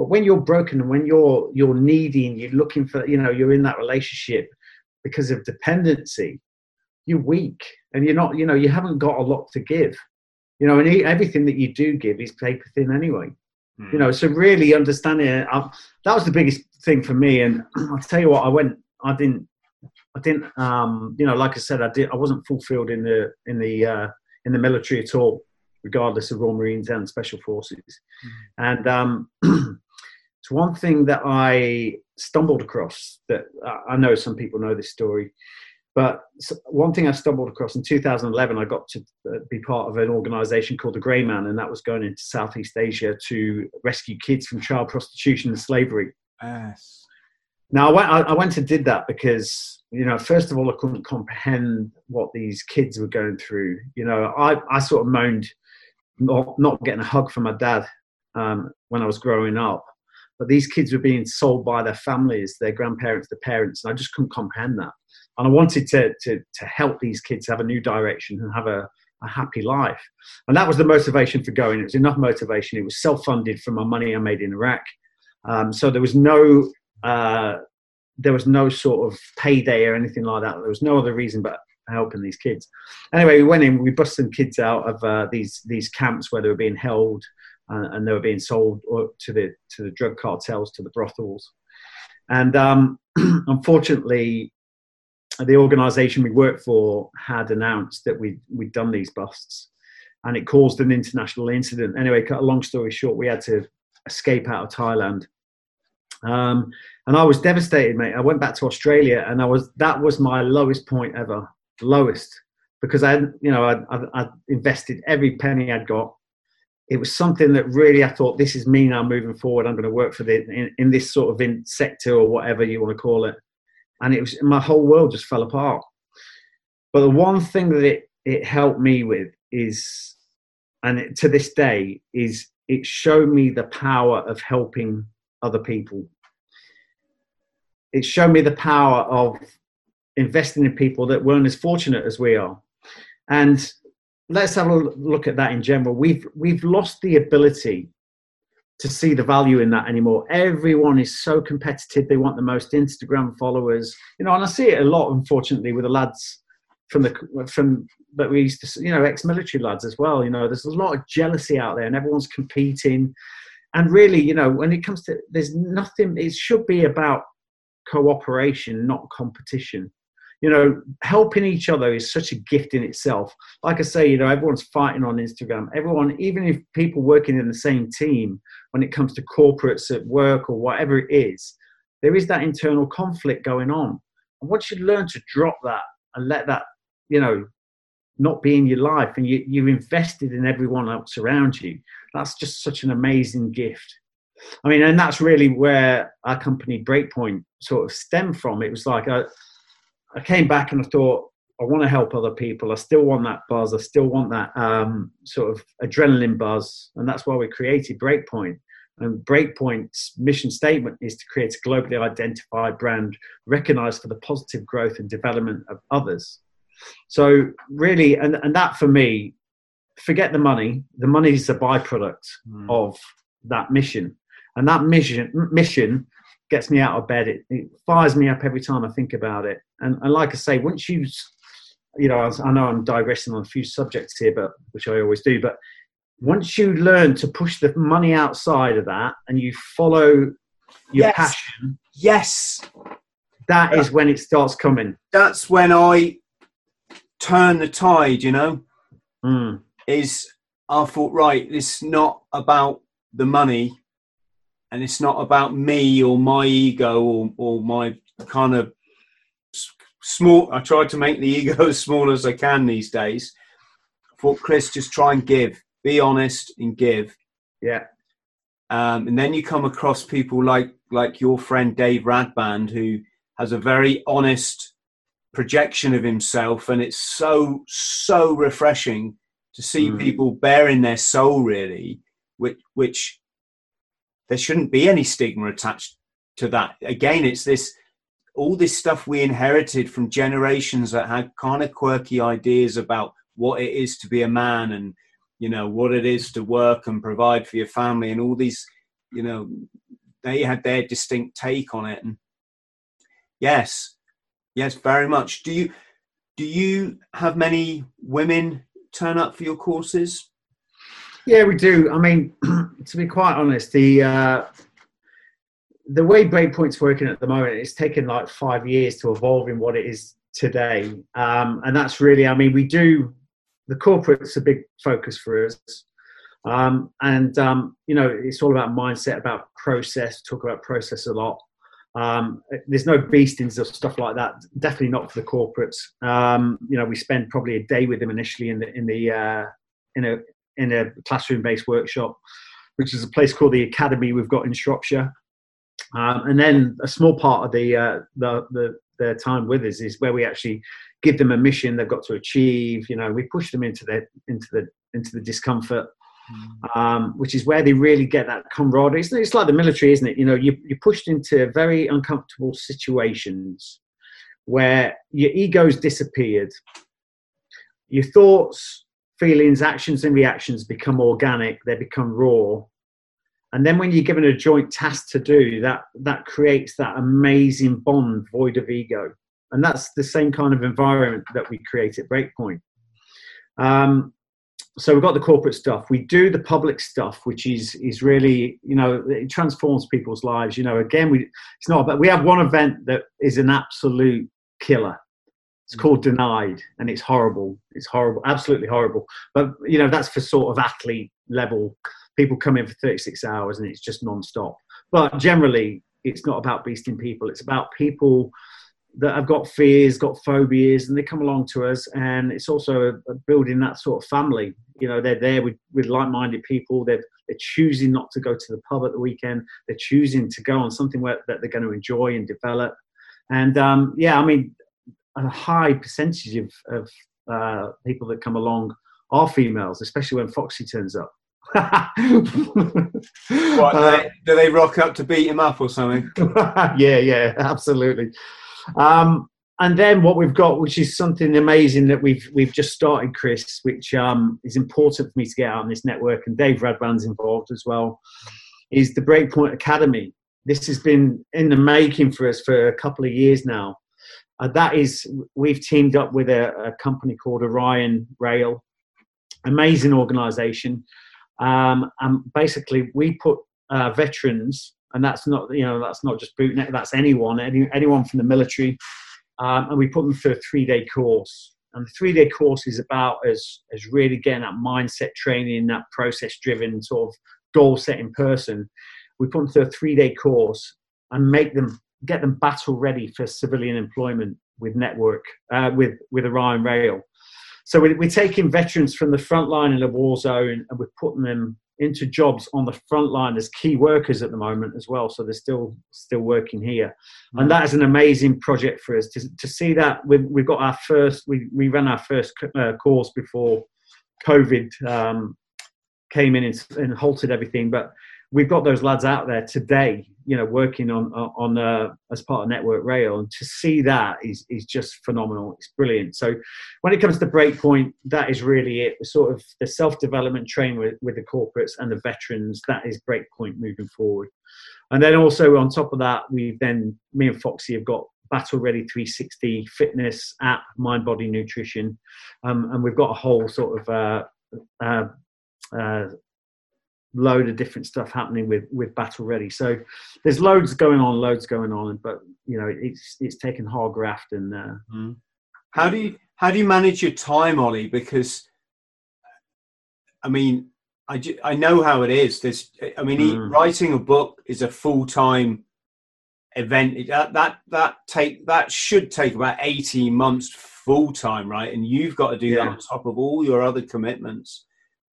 but when you're broken and when you're you're needy and you're looking for you know you're in that relationship because of dependency you're weak and you're not you know you haven't got a lot to give you know and everything that you do give is paper thin anyway mm. you know so really understanding it I, that was the biggest thing for me and i'll tell you what i went i didn't i didn't um you know like i said i did i wasn't fulfilled in the in the uh in the military at all, regardless of Royal Marines and Special Forces. Mm-hmm. And um, it's one thing that I stumbled across that I know some people know this story. But one thing I stumbled across in 2011, I got to uh, be part of an organization called the Grey Man, and that was going into Southeast Asia to rescue kids from child prostitution and slavery. Yes. Now, I went, I went and did that because you know, first of all, I couldn't comprehend what these kids were going through. You know, I, I sort of moaned not, not getting a hug from my dad um, when I was growing up. But these kids were being sold by their families, their grandparents, their parents, and I just couldn't comprehend that. And I wanted to, to, to help these kids have a new direction and have a, a happy life. And that was the motivation for going. It was enough motivation. It was self funded from my money I made in Iraq. Um, so there was no uh, there was no sort of payday or anything like that. There was no other reason but helping these kids. Anyway, we went in, we busted some kids out of uh, these these camps where they were being held uh, and they were being sold to the to the drug cartels, to the brothels. And um, unfortunately, the organisation we worked for had announced that we we'd done these busts, and it caused an international incident. Anyway, cut a long story short, we had to escape out of Thailand. Um, and I was devastated, mate. I went back to Australia, and I was that was my lowest point ever, lowest, because I, you know, I, I, I invested every penny I'd got. It was something that really I thought this is me now moving forward. I'm going to work for the in, in this sort of in sector or whatever you want to call it, and it was my whole world just fell apart. But the one thing that it it helped me with is, and it, to this day, is it showed me the power of helping other people it showed me the power of investing in people that weren't as fortunate as we are. And let's have a look at that in general. We've we've lost the ability to see the value in that anymore. Everyone is so competitive; they want the most Instagram followers, you know. And I see it a lot, unfortunately, with the lads from the from that we used to, you know, ex-military lads as well. You know, there's a lot of jealousy out there, and everyone's competing. And really, you know, when it comes to there's nothing. It should be about cooperation, not competition. You know, helping each other is such a gift in itself. Like I say, you know, everyone's fighting on Instagram. Everyone, even if people working in the same team, when it comes to corporates at work or whatever it is, there is that internal conflict going on. And once you learn to drop that and let that, you know, not be in your life and you, you've invested in everyone else around you, that's just such an amazing gift. I mean, and that's really where our company Breakpoint sort of stemmed from. It was like I, I came back and I thought, I want to help other people. I still want that buzz. I still want that um, sort of adrenaline buzz, and that's why we created Breakpoint. And Breakpoint's mission statement is to create a globally identified brand recognized for the positive growth and development of others. So really, and, and that for me, forget the money. The money is a byproduct mm. of that mission, and that mission mission gets me out of bed. It, it, fires me up every time I think about it. And, and like I say, once you, you know, I know I'm digressing on a few subjects here, but which I always do. But once you learn to push the money outside of that, and you follow your yes. passion, yes, that is when it starts coming. That's when I turn the tide. You know, mm. is I thought right. It's not about the money and it's not about me or my ego or, or my kind of small i try to make the ego as small as i can these days. I thought chris just try and give. Be honest and give. Yeah. Um, and then you come across people like like your friend dave radband who has a very honest projection of himself. And it's so so refreshing to see mm. people bearing their soul really which which there shouldn't be any stigma attached to that. Again, it's this all this stuff we inherited from generations that had kind of quirky ideas about what it is to be a man and you know what it is to work and provide for your family and all these you know they had their distinct take on it and yes yes very much do you do you have many women turn up for your courses yeah, we do. I mean, to be quite honest, the uh, the way Breakpoint's working at the moment, it's taken like five years to evolve in what it is today, um, and that's really. I mean, we do the corporate's a big focus for us, um, and um, you know, it's all about mindset, about process. Talk about process a lot. Um, there's no beastings of stuff like that. Definitely not for the corporates. Um, you know, we spend probably a day with them initially in the in the uh, in a in a classroom based workshop, which is a place called the Academy we've got in Shropshire. Um, and then a small part of the, uh, the, the, their time with us is where we actually give them a mission they've got to achieve. You know, we push them into the, into the, into the discomfort. Hmm. Um, which is where they really get that camaraderie. It's, it's, like the military, isn't it? You know, you, you're pushed into very uncomfortable situations where your ego's disappeared, your thoughts feelings, actions, and reactions become organic, they become raw. And then when you're given a joint task to do, that that creates that amazing bond void of ego. And that's the same kind of environment that we create at Breakpoint. Um, so we've got the corporate stuff. We do the public stuff, which is is really you know it transforms people's lives. You know, again, we it's not, but we have one event that is an absolute killer, it's called Denied, and it's horrible. It's horrible, absolutely horrible. But you know, that's for sort of athlete level. People come in for 36 hours, and it's just non-stop. But generally, it's not about beasting people. It's about people that have got fears, got phobias, and they come along to us. And it's also building that sort of family. You know, they're there with, with like-minded people. They're, they're choosing not to go to the pub at the weekend. They're choosing to go on something where, that they're going to enjoy and develop. And um, yeah, I mean, a high percentage of, of uh, people that come along are females, especially when Foxy turns up. What, uh, do, they, do, they, rock up to beat him up or something? yeah, yeah, absolutely. Um, and then what we've got, which is something amazing that we've we've just started, Chris, which um, is important for me to get out on this network, and Dave Radband's involved as well, is the Breakpoint Academy. This has been in the making for us for a couple of years now. Uh, that is, we've teamed up with a, a company called Orion Rail, amazing organisation, um, and basically we put uh, veterans, and that's not you know that's not just bootneck, that's anyone, any, anyone from the military, um, and we put them through a three-day course. And the three-day course is about as as really getting that mindset training, that process-driven sort of goal-setting person. We put them through a three-day course and make them get them battle ready for civilian employment with network uh, with with Orion Rail. So we, we're taking veterans from the front line in a war zone and we're putting them into jobs on the front line. As key workers at the moment as well. So they're still still working here, and that is an amazing project for us. To, to see that we've, we've got our first we, we ran our first uh, course before COVID um, came in and, and halted everything, but we've got those lads out there today, you know, working on on uh, as part of Network Rail, and to see that is is just phenomenal. It's brilliant. So, when it comes to Breakpoint, that is really it. Sort of the self development train with, with the corporates and the veterans. That is Breakpoint moving forward. And then also on top of that, we've then me and Foxy have got Battle Ready 360 fitness app, mind body nutrition, um, and we've got a whole sort of uh, uh, uh, load of different stuff happening with with Battle Ready. So there's loads going on, loads going on, but you know it's it's taken hard graft and. Uh, mm. How do you how do you manage your time, Ollie? Because I mean, I, I know how it is. There's, I mean, mm. writing a book is a full time event. That that that take that should take about eighteen months full time, right? And you've got to do yeah. that on top of all your other commitments.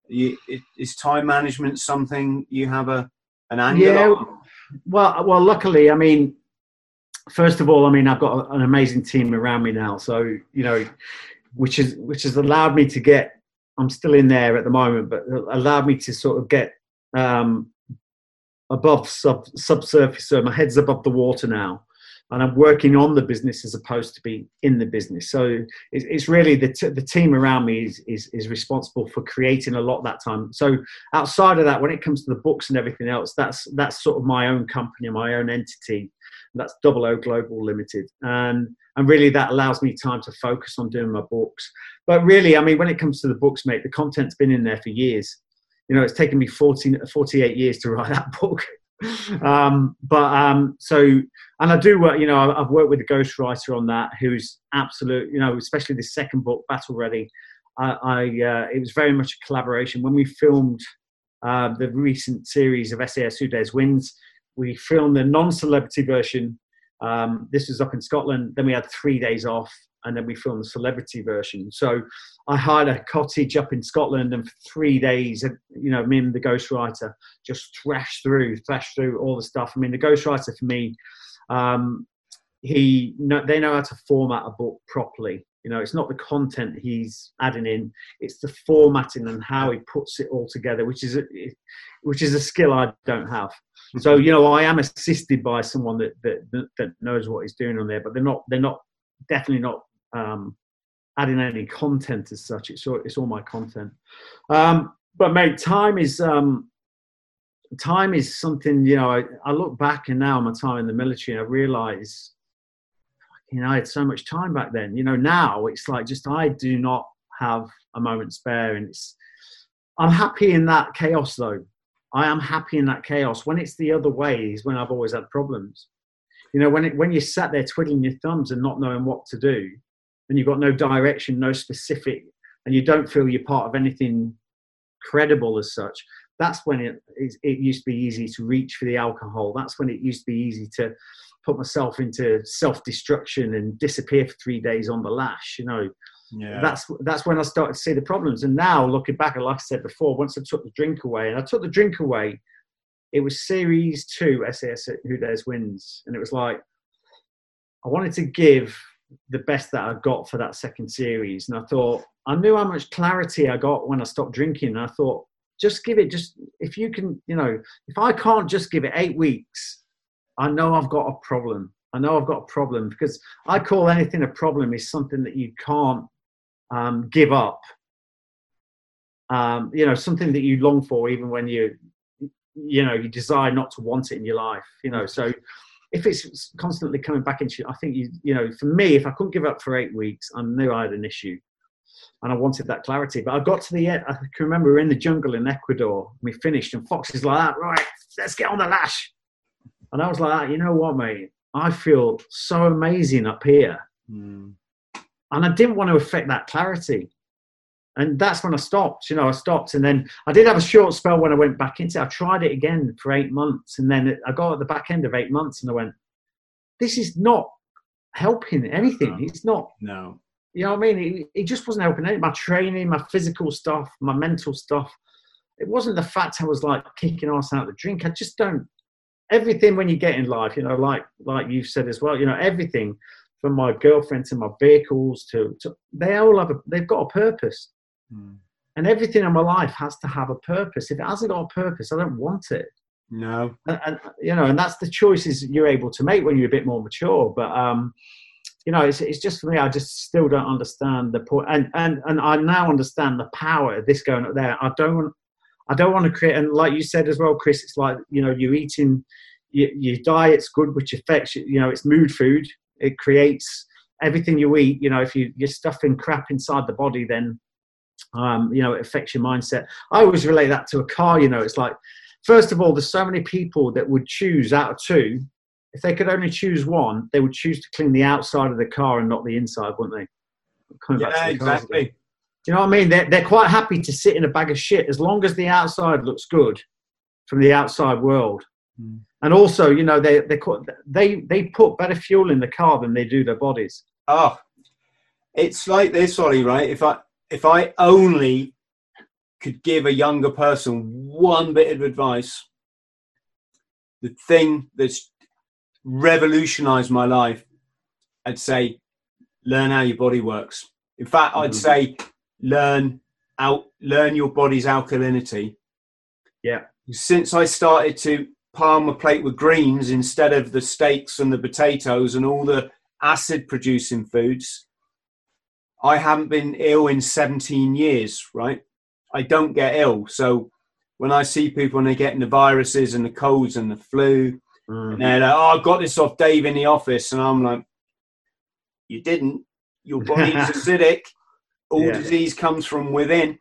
You, is time management something you have a an angle yeah, on? Well, well, luckily, I mean, first of all, I mean, I've got an amazing team around me now, so you know, which is which has allowed me to get. I'm still in there at the moment, but allowed me to sort of get um, above sub subsurface. So my head's above the water now, and I'm working on the business as opposed to be in the business. So it's, it's really the, t- the team around me is, is, is responsible for creating a lot that time. So outside of that, when it comes to the books and everything else, that's that's sort of my own company, my own entity. That's Double O Global Limited, and and really that allows me time to focus on doing my books. But really, I mean, when it comes to the books, mate, the content's been in there for years. You know, it's taken me 14, 48 years to write that book um, but um, so, and I do work, you know, I've worked with a ghostwriter on that who's absolute, you know, especially the second book, Battle Ready. I, I uh, it was very much a collaboration. When we filmed uh, the recent series of SAS Who Dares Wins, we filmed the non celebrity version. Um, this was up in Scotland. Then we had three days off and then we filmed the celebrity version. So I hired a cottage up in Scotland, and for three days, you know, me and the ghostwriter just thrashed through, thrashed through all the stuff. I mean, the ghostwriter for me, um, he they know how to format a book properly. You know, it's not the content he's adding in; it's the formatting and how he puts it all together, which is a, which is a skill I don't have. So you know, I am assisted by someone that that that knows what he's doing on there, but they're not they're not definitely not um, adding any content as such. It's all, it's all my content. Um, but mate, time is um, time is something. You know, I, I look back and now my time in the military, I realise, you know, I had so much time back then. You know, now it's like just I do not have a moment spare, and it's. I'm happy in that chaos though. I am happy in that chaos. When it's the other way is when I've always had problems. You know, when it, when you sat there twiddling your thumbs and not knowing what to do, and you've got no direction, no specific, and you don't feel you're part of anything credible as such, that's when it, it used to be easy to reach for the alcohol. That's when it used to be easy to put myself into self-destruction and disappear for three days on the lash. You know, yeah. that's that's when I started to see the problems. And now looking back, like I said before, once I took the drink away, and I took the drink away, it was series two SAS Who Dares Wins, and it was like I wanted to give the best that I got for that second series. And I thought, I knew how much clarity I got when I stopped drinking. And I thought, just give it, just if you can, you know, if I can't just give it eight weeks, I know I've got a problem. I know I've got a problem because I call anything a problem is something that you can't um, give up. Um, you know, something that you long for, even when you, you know, you desire not to want it in your life. You know, so if it's constantly coming back into, you, I think you, you know, for me, if I couldn't give up for eight weeks, I knew I had an issue, and I wanted that clarity. But I got to the end. I can remember we were in the jungle in Ecuador. We finished, and Fox is like that. Right, let's get on the lash. And I was like, you know what, mate? I feel so amazing up here, mm. and I didn't want to affect that clarity and that's when I stopped. You know, I stopped, and then I did have a short spell when I went back into. it. I tried it again for eight months, and then I got at the back end of eight months, and I went, "This is not helping anything. It's not. No. You know what I mean? It, it just wasn't helping anything. My training, my physical stuff, my mental stuff. It wasn't the fact I was like kicking ass out of the drink. I just don't. Everything when you get in life, you know, like like you've said as well, you know, everything from my girlfriend to my vehicles to, to they all have a, they've got a purpose Mm. And everything in my life has to have a purpose. If it hasn't got a purpose, I don't want it. No. And, and, you know, and that's the choices you're able to make when you're a bit more mature. But um, you know, it's, it's just for me. I just still don't understand the point, and and and I now understand the power of this going up there. I don't want, I don't want to create, and like you said as well, Chris, it's like you know, you're eating, you, your diet's good, which affects you know, it's mood food. It creates everything you eat. You know, if you you're stuffing crap inside the body, then um, you know, it affects your mindset. I always relate that to a car. You know, it's like first of all, there's so many people that would choose out of two if they could only choose one, they would choose to clean the outside of the car and not the inside, wouldn't they? Coming yeah, exactly. you know what I mean? They're, they're quite happy to sit in a bag of shit as long as the outside looks good from the outside world. Mm. And also, you know, they they they they put better fuel in the car than they do their bodies. Oh, it's like this, Ollie. Right? If I if I only could give a younger person one bit of advice, the thing that's revolutionized my life, I'd say learn how your body works. In fact, I'd mm-hmm. say learn out learn your body's alkalinity. Yeah. Since I started to palm a plate with greens instead of the steaks and the potatoes and all the acid producing foods, I haven't been ill in 17 years, right? I don't get ill. So when I see people and they're getting the viruses and the colds and the flu, Mm. And they're like, oh, I got this off Dave in the office. And I'm like, you didn't. Your body's acidic. All yeah. disease comes from within.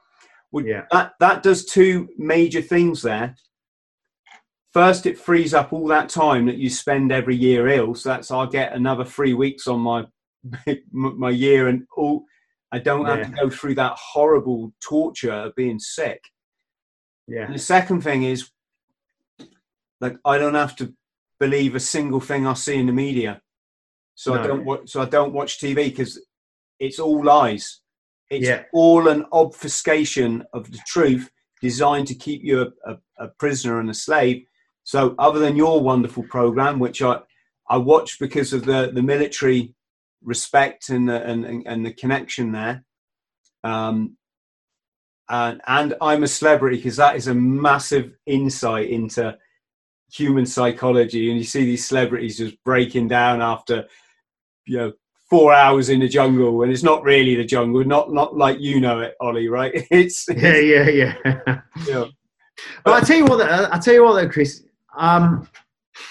Well, yeah. That, that does two major things there. First, it frees up all that time that you spend every year ill. So that's I'll get another three weeks on my my year, and all I don't have to go through that horrible torture of being sick. Yeah. And the second thing is, like, I don't have to believe a single thing I see in the media. So no. I don't watch. So I don't watch TV because it's all lies. It's yeah. all an obfuscation of the truth, designed to keep you a, a, a, prisoner and a slave. So other than your wonderful program, which I I watch because of the the military respect and the and, and the connection there. Um, and, and I'm a celebrity because that is a massive insight into human psychology. And you see these celebrities just breaking down after you know four hours in the jungle and it's not really the jungle not not like you know it ollie right? It's, yeah yeah yeah. Yeah. But i tell you what i tell you what though chris um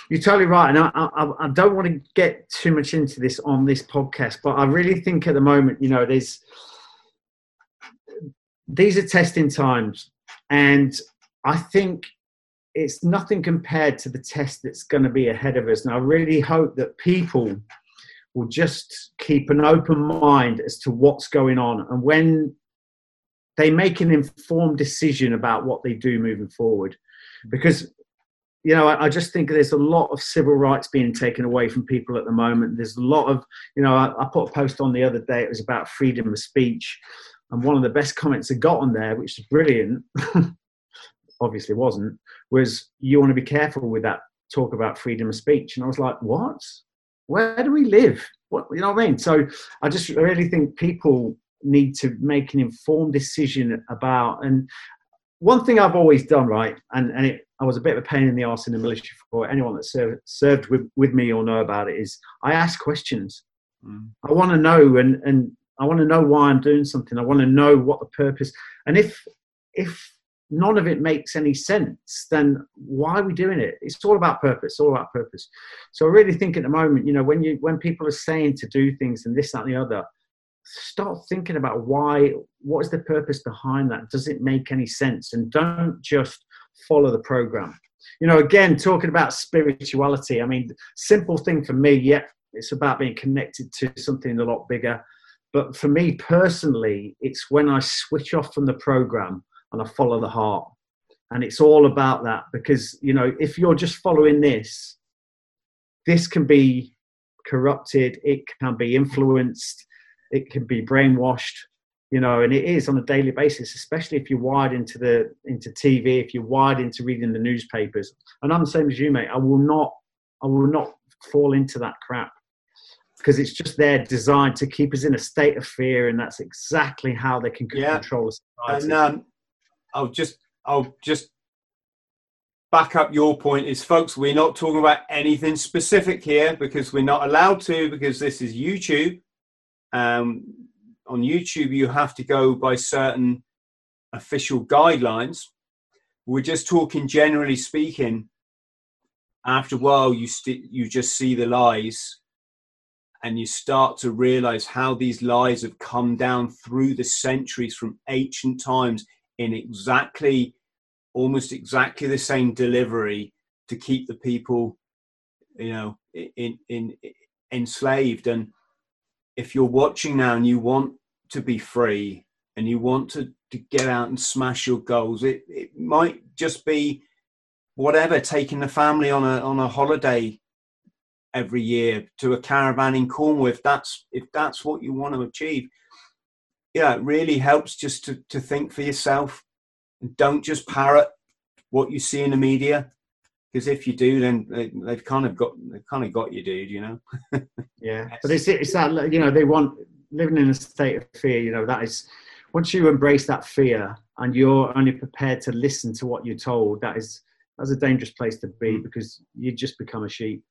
you're totally right and I, I, I don't want to get too much into this on this podcast but i really think at the moment you know there's these are testing times and i think it's nothing compared to the test that's going to be ahead of us. And I really hope that people will just keep an open mind as to what's going on. And when they make an informed decision about what they do moving forward, because you know, I, I, just think there's a lot of civil rights being taken away from people at the moment. There's a lot of, you know, I, I put a post on the other day. It was about freedom of speech, and one of the best comments I got on there, which is brilliant, obviously wasn't, was you want to be careful with that talk about freedom of speech. And I was like, what? Where do we live? What you know what I mean? So I just really think people need to make an informed decision about and one thing I've always done, right, and, and it, I was a bit of a pain in the arse in the military for anyone that served, served with, with me or know about it, is I ask questions. Mm. I want to know and, and I want to know why I'm doing something. I want to know what the purpose. And if if none of it makes any sense, then why are we doing it? It's all about purpose, all about purpose. So I really think at the moment, you know, when you when people are saying to do things and this, that, and the other, start thinking about why, what is the purpose behind that? Does it make any sense? And don't just follow the program. You know, again, talking about spirituality, I mean, simple thing for me, yeah, it's about being connected to something a lot bigger. But for me personally, it's when I switch off from the program and I follow the heart. And it's all about that because, you know, if you're just following this, this can be corrupted, it can be influenced, it can be brainwashed, you know, and it is on a daily basis, especially if you're wired into the into TV, if you're wired into reading the newspapers. And I'm the same as you, mate. I will not I will not fall into that crap because it's just there designed to keep us in a state of fear, and that's exactly how they can yeah. control us. And um, I'll just I'll just back up your point is, folks, we're not talking about anything specific here because we're not allowed to because this is YouTube. Um, on YouTube, you have to go by certain official guidelines. We're just talking generally speaking. After a while, you st- you just see the lies, and you start to realize how these lies have come down through the centuries from ancient times in exactly, almost exactly the same delivery to keep the people, you know, in in, in enslaved. And if you're watching now and you want to be free and you want to, to get out and smash your goals, it, it might just be whatever, taking the family on a on a holiday every year to a caravan in Cornwall, if that's if that's what you want to achieve. Yeah, it really helps just to, to think for yourself and don't just parrot what you see in the media. Because if you do, then they, they've kind of got they've kind of got you, dude. You know. yeah, but it's it's that you know they want living in a state of fear. You know that is once you embrace that fear and you're only prepared to listen to what you're told, that is that's a dangerous place to be mm. because you just become a sheep.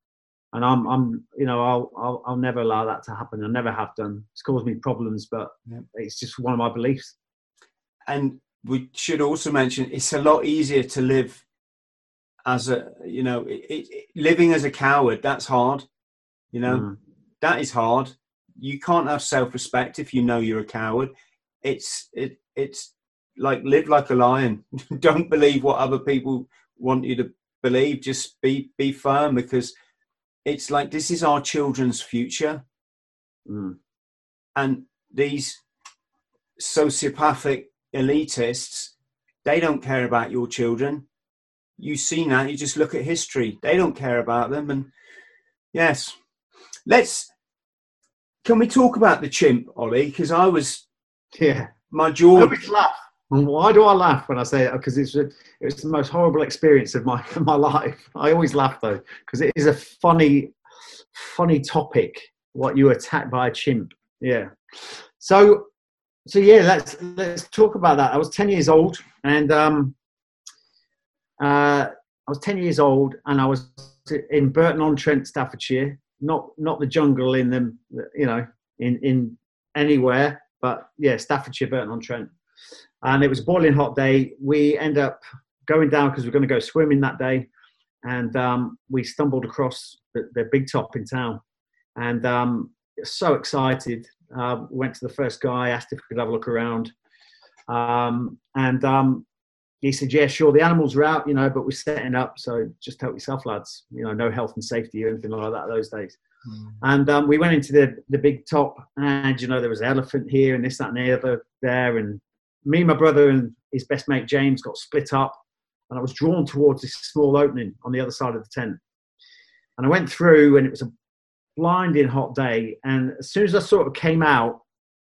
And I'm, I'm, you know, I'll, I'll, I'll never allow that to happen. I never have done. It's caused me problems, but yeah. it's just one of my beliefs. And we should also mention it's a lot easier to live as a, you know, it, it, living as a coward. That's hard. You know, mm. that is hard. You can't have self-respect if you know you're a coward. It's, it, it's like live like a lion. Don't believe what other people want you to believe. Just be be firm because it's like this is our children's future, mm. and these sociopathic elitists they don't care about your children. You see that. You just look at history. They don't care about them. And yes, let's. Can we talk about the chimp, Ollie? Because I was, yeah, my jaw. laugh. Why do I laugh when I say it? Because it's a, it's the most horrible experience of my of my life. I always laugh though because it is a funny, funny topic. What you attacked by a chimp? Yeah. So, so yeah, let's let's talk about that. I was ten years old, and um, uh, I was ten years old, and I was in Burton on Trent, Staffordshire. Not not the jungle in them, you know, in in anywhere, but yeah, Staffordshire, Burton on Trent and it was a boiling hot day. We end up going down because we are going to go swimming that day, and um, we stumbled across the, the, big top in town, and um, so excited. Uh, went to the first guy, asked if we could have a look around, um, and um, he said, "Yeah, sure. The animals are out, you know, but we're setting up, so just help yourself, lads. You know, no health and safety or anything like that those days." Mm. And um, we went into the, the big top, and you know there was an elephant here and this, that, and the other there, and me, my brother, and his best mate James got split up, and I was drawn towards this small opening on the other side of the tent. And I went through, and it was a blinding hot day. And as soon as I sort of came out,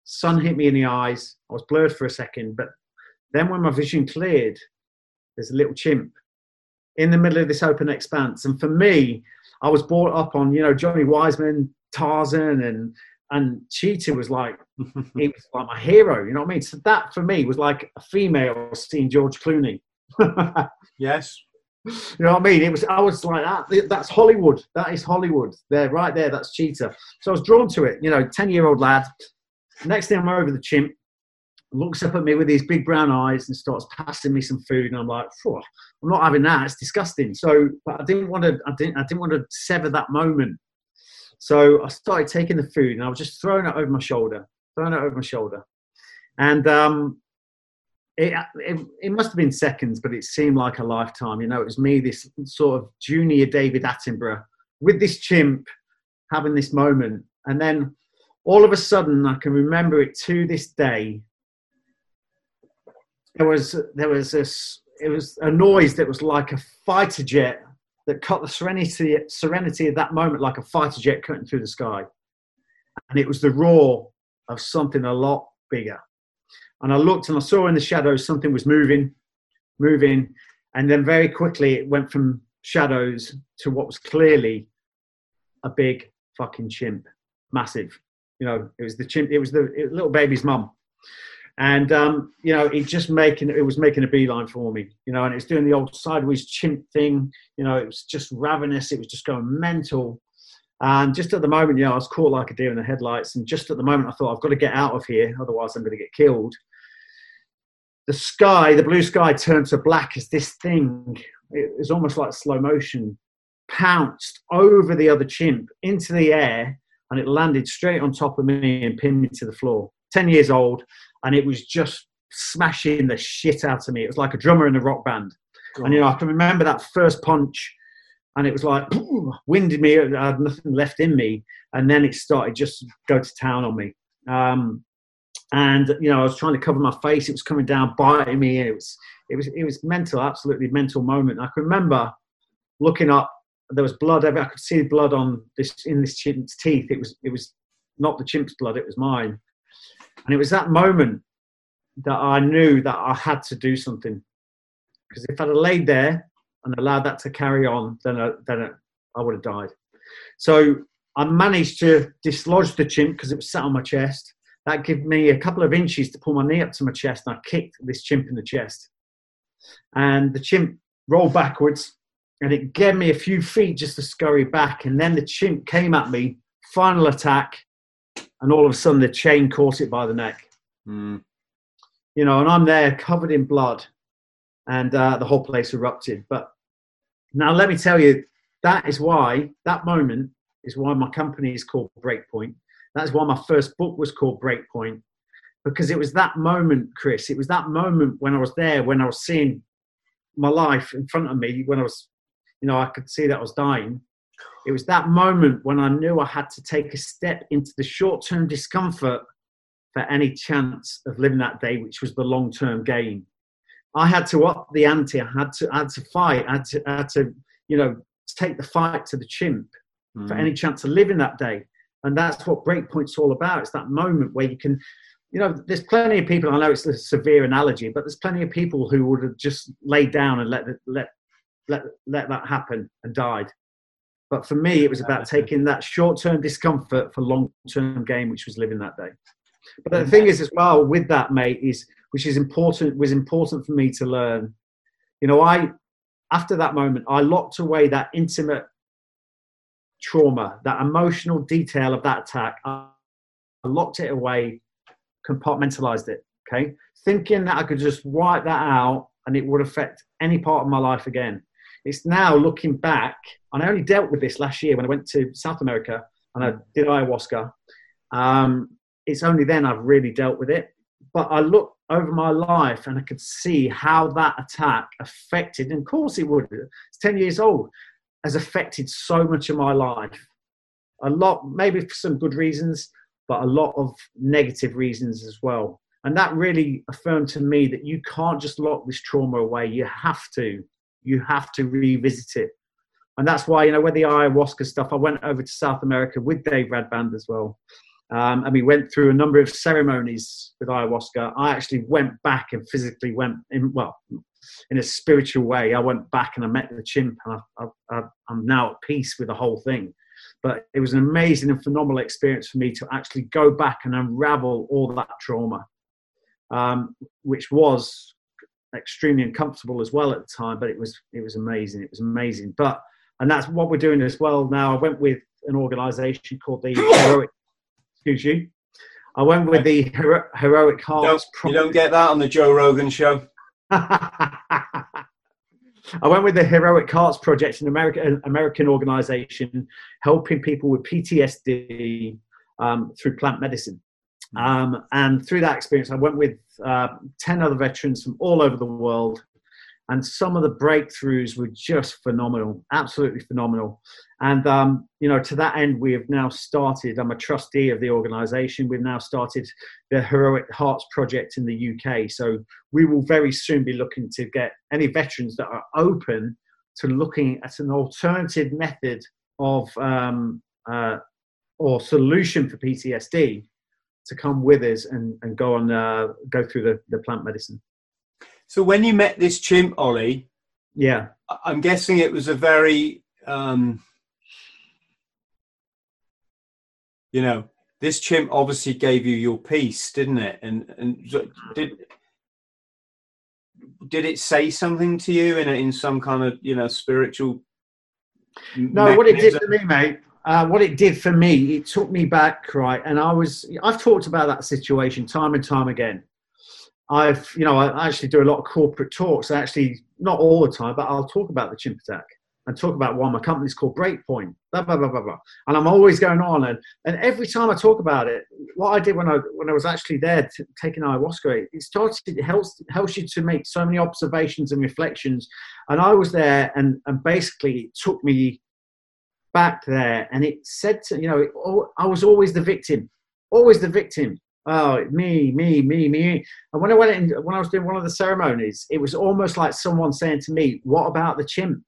sun hit me in the eyes. I was blurred for a second, but then when my vision cleared, there's a little chimp in the middle of this open expanse. And for me, I was brought up on, you know, Johnny Weissmuller, Tarzan, and and Cheetah was like he was like my hero. You know what I mean? So that for me was like a female seeing George Clooney. yes. You know what I mean? It was. I was like that. That's Hollywood. That is Hollywood. There, right there. That's Cheetah. So I was drawn to it. You know, ten-year-old lad. Next thing I'm over the chimp, looks up at me with these big brown eyes and starts passing me some food, and I'm like, I'm not having that. It's disgusting. So, but I didn't want to. I didn't. I didn't want to sever that moment. So I started taking the food and I was just throwing it over my shoulder, throwing it over my shoulder. And um, it, it, it, must have been seconds, but it seemed like a lifetime. You know, it was me, this sort of junior David Attenborough, with this chimp having this moment. And then all of a sudden, I can remember it to this day. There was there was this it was a noise that was like a fighter jet that cut the serenity, serenity of that moment like a fighter jet cutting through the sky. And it was the roar of something a lot bigger. And I looked and I saw in the shadows something was moving, moving. And then very quickly it went from shadows to what was clearly a big fucking chimp, massive. You know, it was the chimp, it was the it, little baby's mum. And um, you know it just making it was making a beeline for me you know and it's doing the old sideways chimp thing you know it was just ravenous it was just going mental. And just at the moment you know i was caught like a deer in the headlights and just at the moment i thought i've got to get out of here otherwise i'm going to get killed. The sky the blue sky turned to black as this thing. It was almost like slow motion pounced over the other chimp into the air and it landed straight on top of me and pinned me to the floor. 10 years old and it was just smashing the shit out of me. It was like a drummer in a rock band. God. And you know, I can remember that first punch, and it was like winded me. I had nothing left in me, and then it started just go to town on me. Um, and you know, I was trying to cover my face. It was coming down, biting me. It was, it was, it was mental, absolutely mental moment. I can remember looking up. There was blood. I could see blood on this in this chimp's teeth. It was, it was not the chimp's blood. It was mine. And it was that moment that I knew that I had to do something. Because if I'd have laid there and allowed that to carry on, then I, then I would have died. So I managed to dislodge the chimp because it was sat on my chest. That gave me a couple of inches to pull my knee up to my chest, and I kicked this chimp in the chest. And the chimp rolled backwards, and it gave me a few feet just to scurry back. And then the chimp came at me, final attack, and all of a sudden the chain caught it by the neck. Mm. You know, and I'm there covered in blood, and uh, the whole place erupted. But now let me tell you, that is why that moment is why my company is called Breakpoint. That's why my first book was called Breakpoint, because it was that moment, Chris. It was that moment when I was there, when I was seeing my life in front of me, when I was, you know, I could see that I was dying it was that moment when I knew I had to take a step into the short term discomfort for any chance of living that day, which was the long term gain. I had to up the ante. I had to, I had to fight. I had to, I had to, you know, take the fight to the chimp mm. for any chance of living that day. And that's what Breakpoint's all about. It's that moment where you can, you know, there's plenty of people. I know it's a severe analogy, but there's plenty of people who would have just laid down and let let let let that happen and died. But for me, it was about taking that short term discomfort for long term gain, which was living that day. But the thing is, as well, with that, mate, is which is important was important for me to learn. You know, I after that moment, I locked away that intimate trauma, that emotional detail of that attack. I locked it away, compartmentalized it. Okay, thinking that I could just wipe that out and it would affect any part of my life again. It's now looking back, and I only dealt with this last year when I went to South America and I did ayahuasca. Um, it's only then I've really dealt with it. But I look over my life and I could see how that attack affected, and of course it would. It's 10 years old, has affected so much of my life. A lot, maybe for some good reasons, but a lot of negative reasons as well. And that really affirmed to me that you can't just lock this trauma away. You have to you have to revisit it. And that's why, you know, with the ayahuasca stuff, I went over to South America with Dave Radband as well. Um, and we went through a number of ceremonies with ayahuasca. I actually went back and physically went in, well, in a spiritual way. I went back and I met the chimp, and I, I, I'm now at peace with the whole thing. But it was an amazing and phenomenal experience for me to actually go back and unravel all that trauma, um, which was extremely uncomfortable as well at the time, but it was it was amazing. It was amazing. But and that's what we're doing as well now. I went with an organisation called the Heroic. excuse you. I went with the Hero, Heroic Hearts. You don't, you don't get that on the Joe Rogan show. I went with the Heroic Hearts Project, an American American organisation helping people with PTSD um, through plant medicine. Mm. Um, and through that experience, I went with uh, 10 other veterans from all over the world. And some of the breakthroughs were just phenomenal, absolutely phenomenal. And, um, you know, to that end, we have now started, I'm a trustee of the organization. We've now started the Heroic Hearts Project in the UK. So we will very soon be looking to get any veterans that are open to looking at an alternative method of um, uh, or solution for PTSD to come with us and, and go on uh, go through the, the plant medicine. So when you met this chimp, Ollie, yeah, I'm guessing it was a very, um, you know, this chimp obviously gave you your peace, didn't it? And and did did it say something to you in a, in some kind of you know spiritual? No, mechanism? what it did to me, mate. Uh, what it did for me, it took me back, right? And I was, I've talked about that situation time and time again. I've, you know, I actually do a lot of corporate talks. Actually, not all the time, but I'll talk about the chimp attack and talk about why My company's called Breakpoint. Blah blah blah blah blah. And I'm always going on, and and every time I talk about it, what I did when I when I was actually there t- taking ayahuasca, it started it helps helps you to make so many observations and reflections. And I was there, and and basically it took me back there, and it said to you know it, I was always the victim, always the victim. Oh, me, me, me, me. And when I went in, when I was doing one of the ceremonies, it was almost like someone saying to me, "What about the chimp?"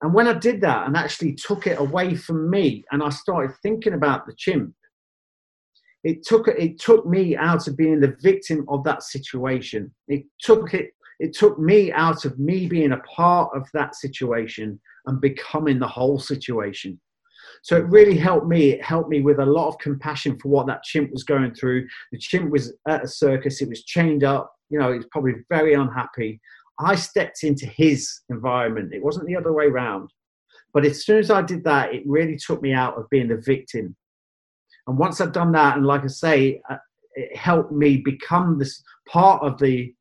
And when I did that and actually took it away from me and I started thinking about the chimp, it took it took me out of being the victim of that situation. It took it it took me out of me being a part of that situation and becoming the whole situation. So it really helped me. It helped me with a lot of compassion for what that chimp was going through. The chimp was at a circus. It was chained up. You know, it was probably very unhappy. I stepped into his environment. It wasn't the other way around. But as soon as I did that, it really took me out of being the victim. And once I'd done that, and like I say, uh, it helped me become this part of the,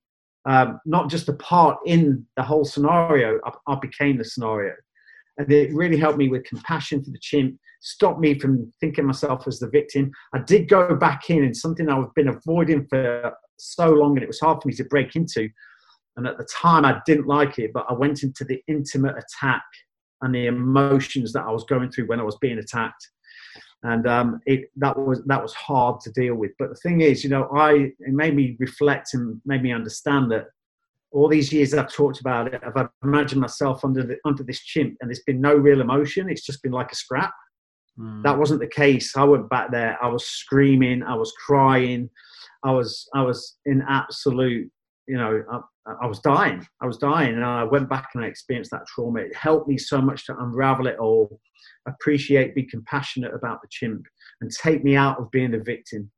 um, not just a part in the whole scenario, I, I became the scenario. And it really helped me with compassion for the chimp, stopped me from thinking myself as the victim. I did go back in, and something I've been avoiding for so long, and it was hard for me to break into and at the time, I didn't like it, but I went into the intimate attack and the emotions that I was going through when I was being attacked. And um, it, that was that was hard to deal with. But the thing is, you know, I it made me reflect and made me understand that all these years I've talked about it, I've imagined myself under the, under this chimp, and there's been no real emotion. It's just been like a scrap. Mm. That wasn't the case. I went back there. I was screaming. I was crying. I was I was in absolute you know, I, I, was dying. I was dying, and I went back and I experienced that trauma. It helped me so much to unravel it all, appreciate, be compassionate about the chimp, and take me out of being the victim.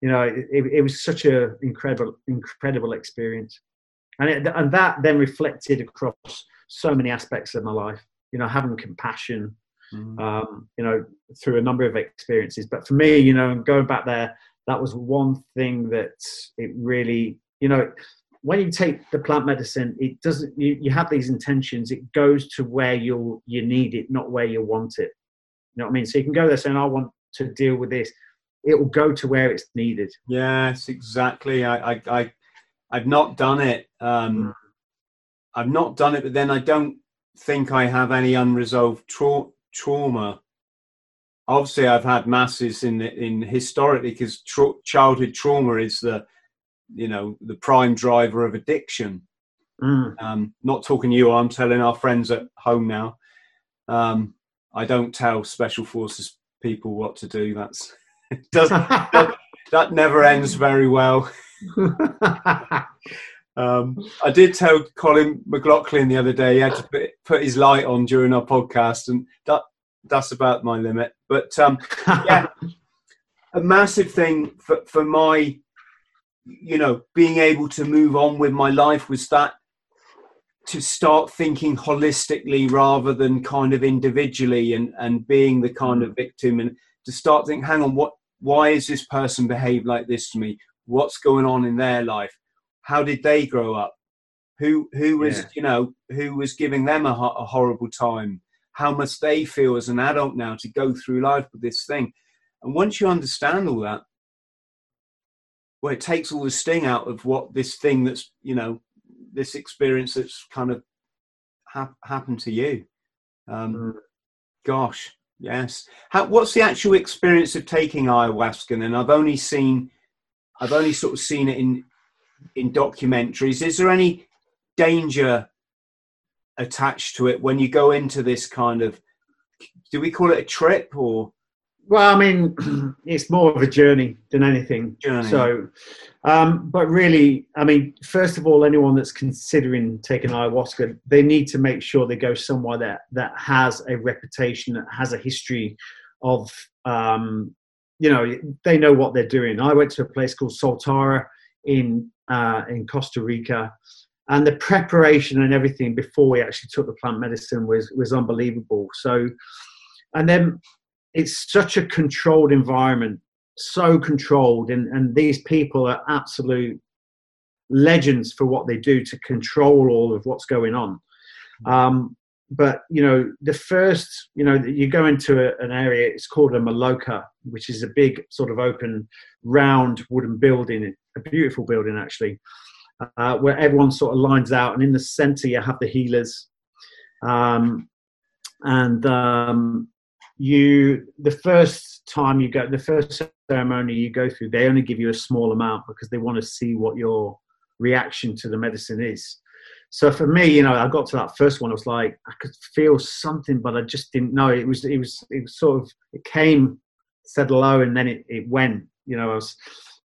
You know, it, it, was such an incredible, incredible experience, and it, and that then reflected across so many aspects of my life. You know, having compassion, mm. um, you know, through a number of experiences. But for me, you know, going back there, that was one thing that it really you know when you take the plant medicine it doesn't you, you have these intentions it goes to where you you need it not where you want it you know what i mean so you can go there saying i want to deal with this it will go to where it's needed yes exactly i i, I i've not done it um mm. i've not done it but then i don't think i have any unresolved tra- trauma obviously i've had masses in in historically because tra- childhood trauma is the you know the prime driver of addiction. Mm. Um, not talking to you, I'm telling our friends at home now. Um, I don't tell special forces people what to do. That's does that, that never ends very well. um, I did tell Colin Maclachlan the other day he had to put, put, his light on during our podcast, and that that's about my limit. But um, yeah, a massive thing for, for my you know, being able to move on with my life was that to start thinking holistically rather than kind of individually and, and being the kind of victim and to start thinking, hang on, what, why is this person behave like this to me? What's going on in their life? How did they grow up? Who, who was, yeah. you know, who was giving them a, a horrible time? How must they feel as an adult now to go through life with this thing? And once you understand all that, well, it takes all the sting out of what this thing that's you know this experience that's kind of ha- happened to you. Um, mm. Gosh, yes. How, what's the actual experience of taking ayahuasca? And I've only seen, I've only sort of seen it in in documentaries. Is there any danger attached to it when you go into this kind of? Do we call it a trip or? Well, I mean, it's more of a journey than anything. Journey. So, um, but really, I mean, first of all, anyone that's considering taking ayahuasca, they need to make sure they go somewhere that that has a reputation, that has a history of um, you know, they know what they're doing. I went to a place called Soltara in uh, in Costa Rica, and the preparation and everything before we actually took the plant medicine was was unbelievable. So, and then it's such a controlled environment, so controlled, and and these people are absolute legends for what they do to control all of what's going on. Um, but you know, the first, you know, you go into a, an area. It's called a maloka which is a big sort of open, round wooden building, a beautiful building actually, uh, where everyone sort of lines out, and in the centre you have the healers, um, and um, you the first time you go, the first ceremony you go through, they only give you a small amount because they want to see what your reaction to the medicine is. So for me, you know, I got to that first one. I was like, I could feel something, but I just didn't know. It was, it was, it was sort of, it came, said hello, and then it, it went. You know, I was,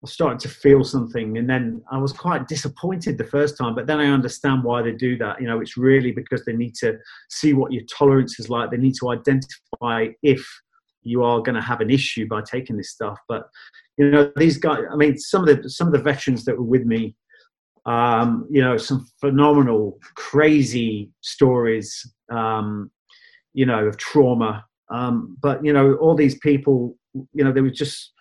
I starting to feel something, and then I was quite disappointed the first time. But then I understand why they do that. You know, it's really because they need to see what your tolerance is like. They need to identify if you are going to have an issue by taking this stuff. But you know, these guys. I mean, some of the some of the veterans that were with me um, you know, some phenomenal, crazy stories, um, you know, of trauma. Um, but you know, all these people, you know, they were just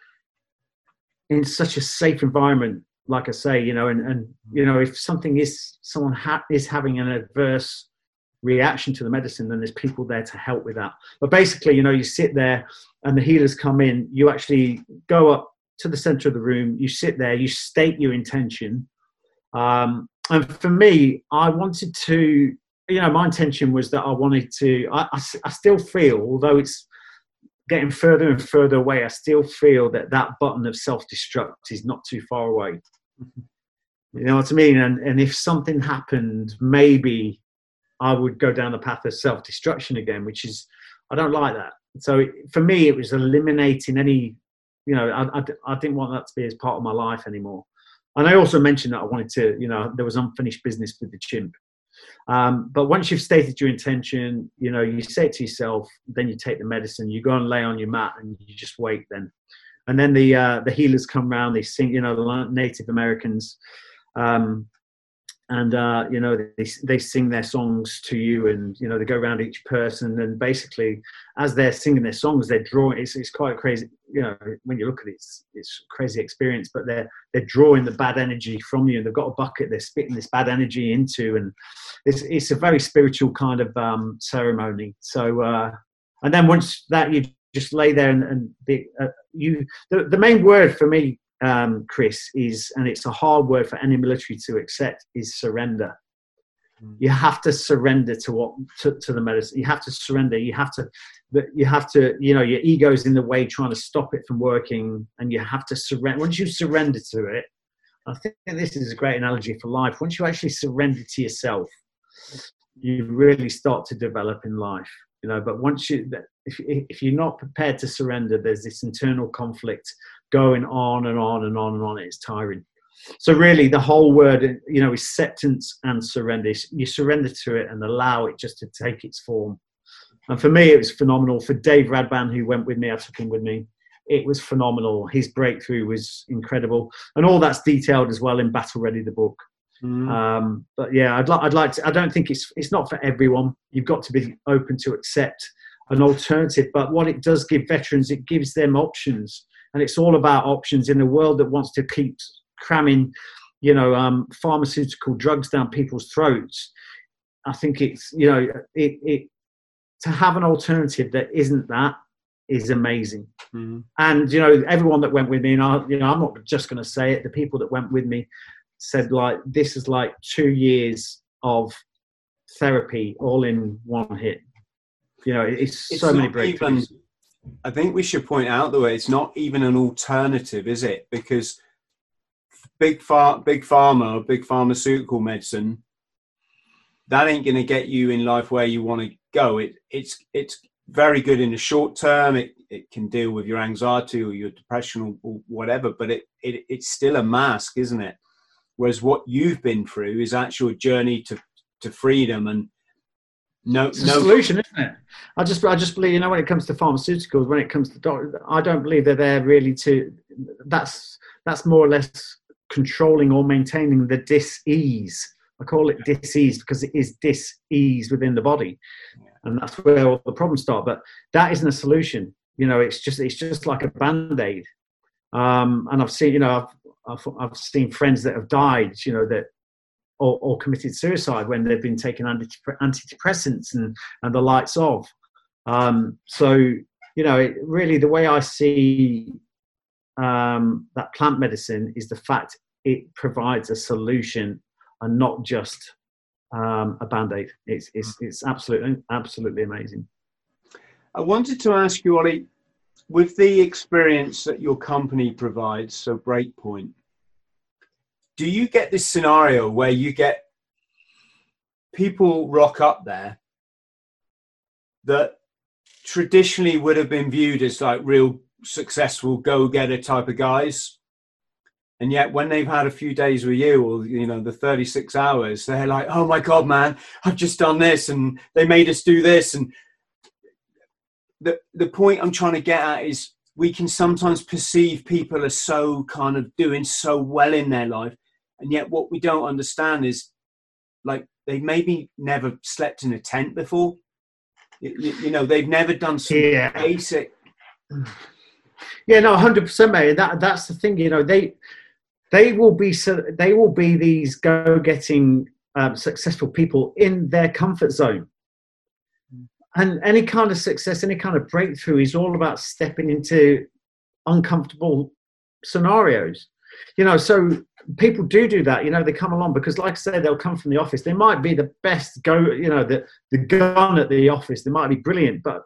in such a safe environment. Like I say, you know, and and you know, if something is someone ha- is having an adverse reaction to the medicine, then there's people there to help with that. But basically, you know, you sit there and the healers come in. You actually go up to the center of the room. You sit there. You state your intention um, and for me, I wanted to, you know, my intention was that I wanted to, I, I, I still feel, although it's getting further and further away, I still feel that that button of self destruct is not too far away. You know what I mean? And, and if something happened, maybe I would go down the path of self destruction again, which is, I don't like that. So for me, it was eliminating any, you know, I, I, I didn't want that to be as part of my life anymore. And I also mentioned that I wanted to, you know, there was unfinished business with the chimp. Um, but once you've stated your intention, you know, you say it to yourself, then you take the medicine, you go and lay on your mat and you just wait then. And then the uh, the healers come around, they sing, you know, the Native Americans um, and uh, you know they, they sing their songs to you and you know they go around each person. And basically as they're singing their songs they're drawing it's, it's quite crazy you know when you look at it it's, it's crazy experience but they're they're drawing the bad energy from you and they've got a bucket they're spitting this bad energy into. And it's it's a very spiritual kind of um, ceremony. So uh, and then once that you just lay there and, and be, uh, you the, the main word for me um, Chris, is, and it's a hard word for any military to accept, is surrender. Mm. You have to surrender to what to, to, the medicine. You have to surrender. You have to, you have to, you know, your ego's in the way trying to stop it from working, and you have to surrender. Once you surrender to it, I think this is a great analogy for life. Once you actually surrender to yourself, you really start to develop in life. You know, but once you, if, if you're not prepared to surrender, there's this internal conflict going on and on and on and on. It's tiring. So really, the whole word, you know, acceptance and surrender. You surrender to it and allow it just to take its form. And for me, it was phenomenal. For Dave Radban, who went with me, I took him with me. It was phenomenal. His breakthrough was incredible, and all that's detailed as well in Battle Ready, the book. Mm. Um, but yeah, I'd like. I'd like to. I don't think it's it's not for everyone. You've got to be open to accept an alternative. But what it does give veterans, it gives them options and it's all about options in a world that wants to keep cramming, you know, um, pharmaceutical drugs down people's throats. I think it's you know it, it to have an alternative that isn't that is amazing. Mm-hmm. And you know, everyone that went with me, and I, you know, I'm not just going to say it. The people that went with me said like this is like two years of therapy all in one hit. You know, it's, it's so many breakthroughs. Even, I think we should point out the way it's not even an alternative, is it? Because big big pharma, big pharmaceutical medicine, that ain't going to get you in life where you want to go. It it's it's very good in the short term. It it can deal with your anxiety or your depression or, whatever, but it, it it's still a mask, isn't it? Whereas what you've been through is actual journey to to freedom and No, it's a no solution, isn't it? I just, I just believe, you know, when it comes to pharmaceuticals, when it comes to doctors, I don't believe they're there really to. That's that's more or less controlling or maintaining the dis-ease. I call it dis-ease because it is dis-ease within the body, and that's where all the problems start. But that isn't a solution. You know, it's just it's just like a band aid. Um, and I've seen, you know, I've, I've I've seen friends that have died. You know that or, or, committed suicide when they've been taking antidepressants and, and the lights off. Um, so, you know, it, really the way I see um, that plant medicine is the fact it provides a solution and not just um, a band-aid. It's, it's, it's absolutely, absolutely amazing. I wanted to ask you, Ollie, with the experience that your company provides, so Breakpoint, do you get this scenario where you get people rock up there that traditionally would have been viewed as like real successful go-getter type of guys? And yet when they've had a few days with you or you know the 36 hours they're like oh my god man i've just done this and they made us do this. And the the point i'm trying to get at is we can sometimes perceive people as so kind of doing so well in their life and yet what we don't understand is like they maybe never slept in a tent before. You, you know they've never done some yeah. basic yeah no 100% mate. That that's the thing you know they they will be so they will be these go-getting um, successful people in their comfort zone. And any kind of success any kind of breakthrough is all about stepping into uncomfortable scenarios. You know so people do do that you know they come along because like i say they'll come from the office. They might be the best go you know the, the gun at the office. They might be brilliant but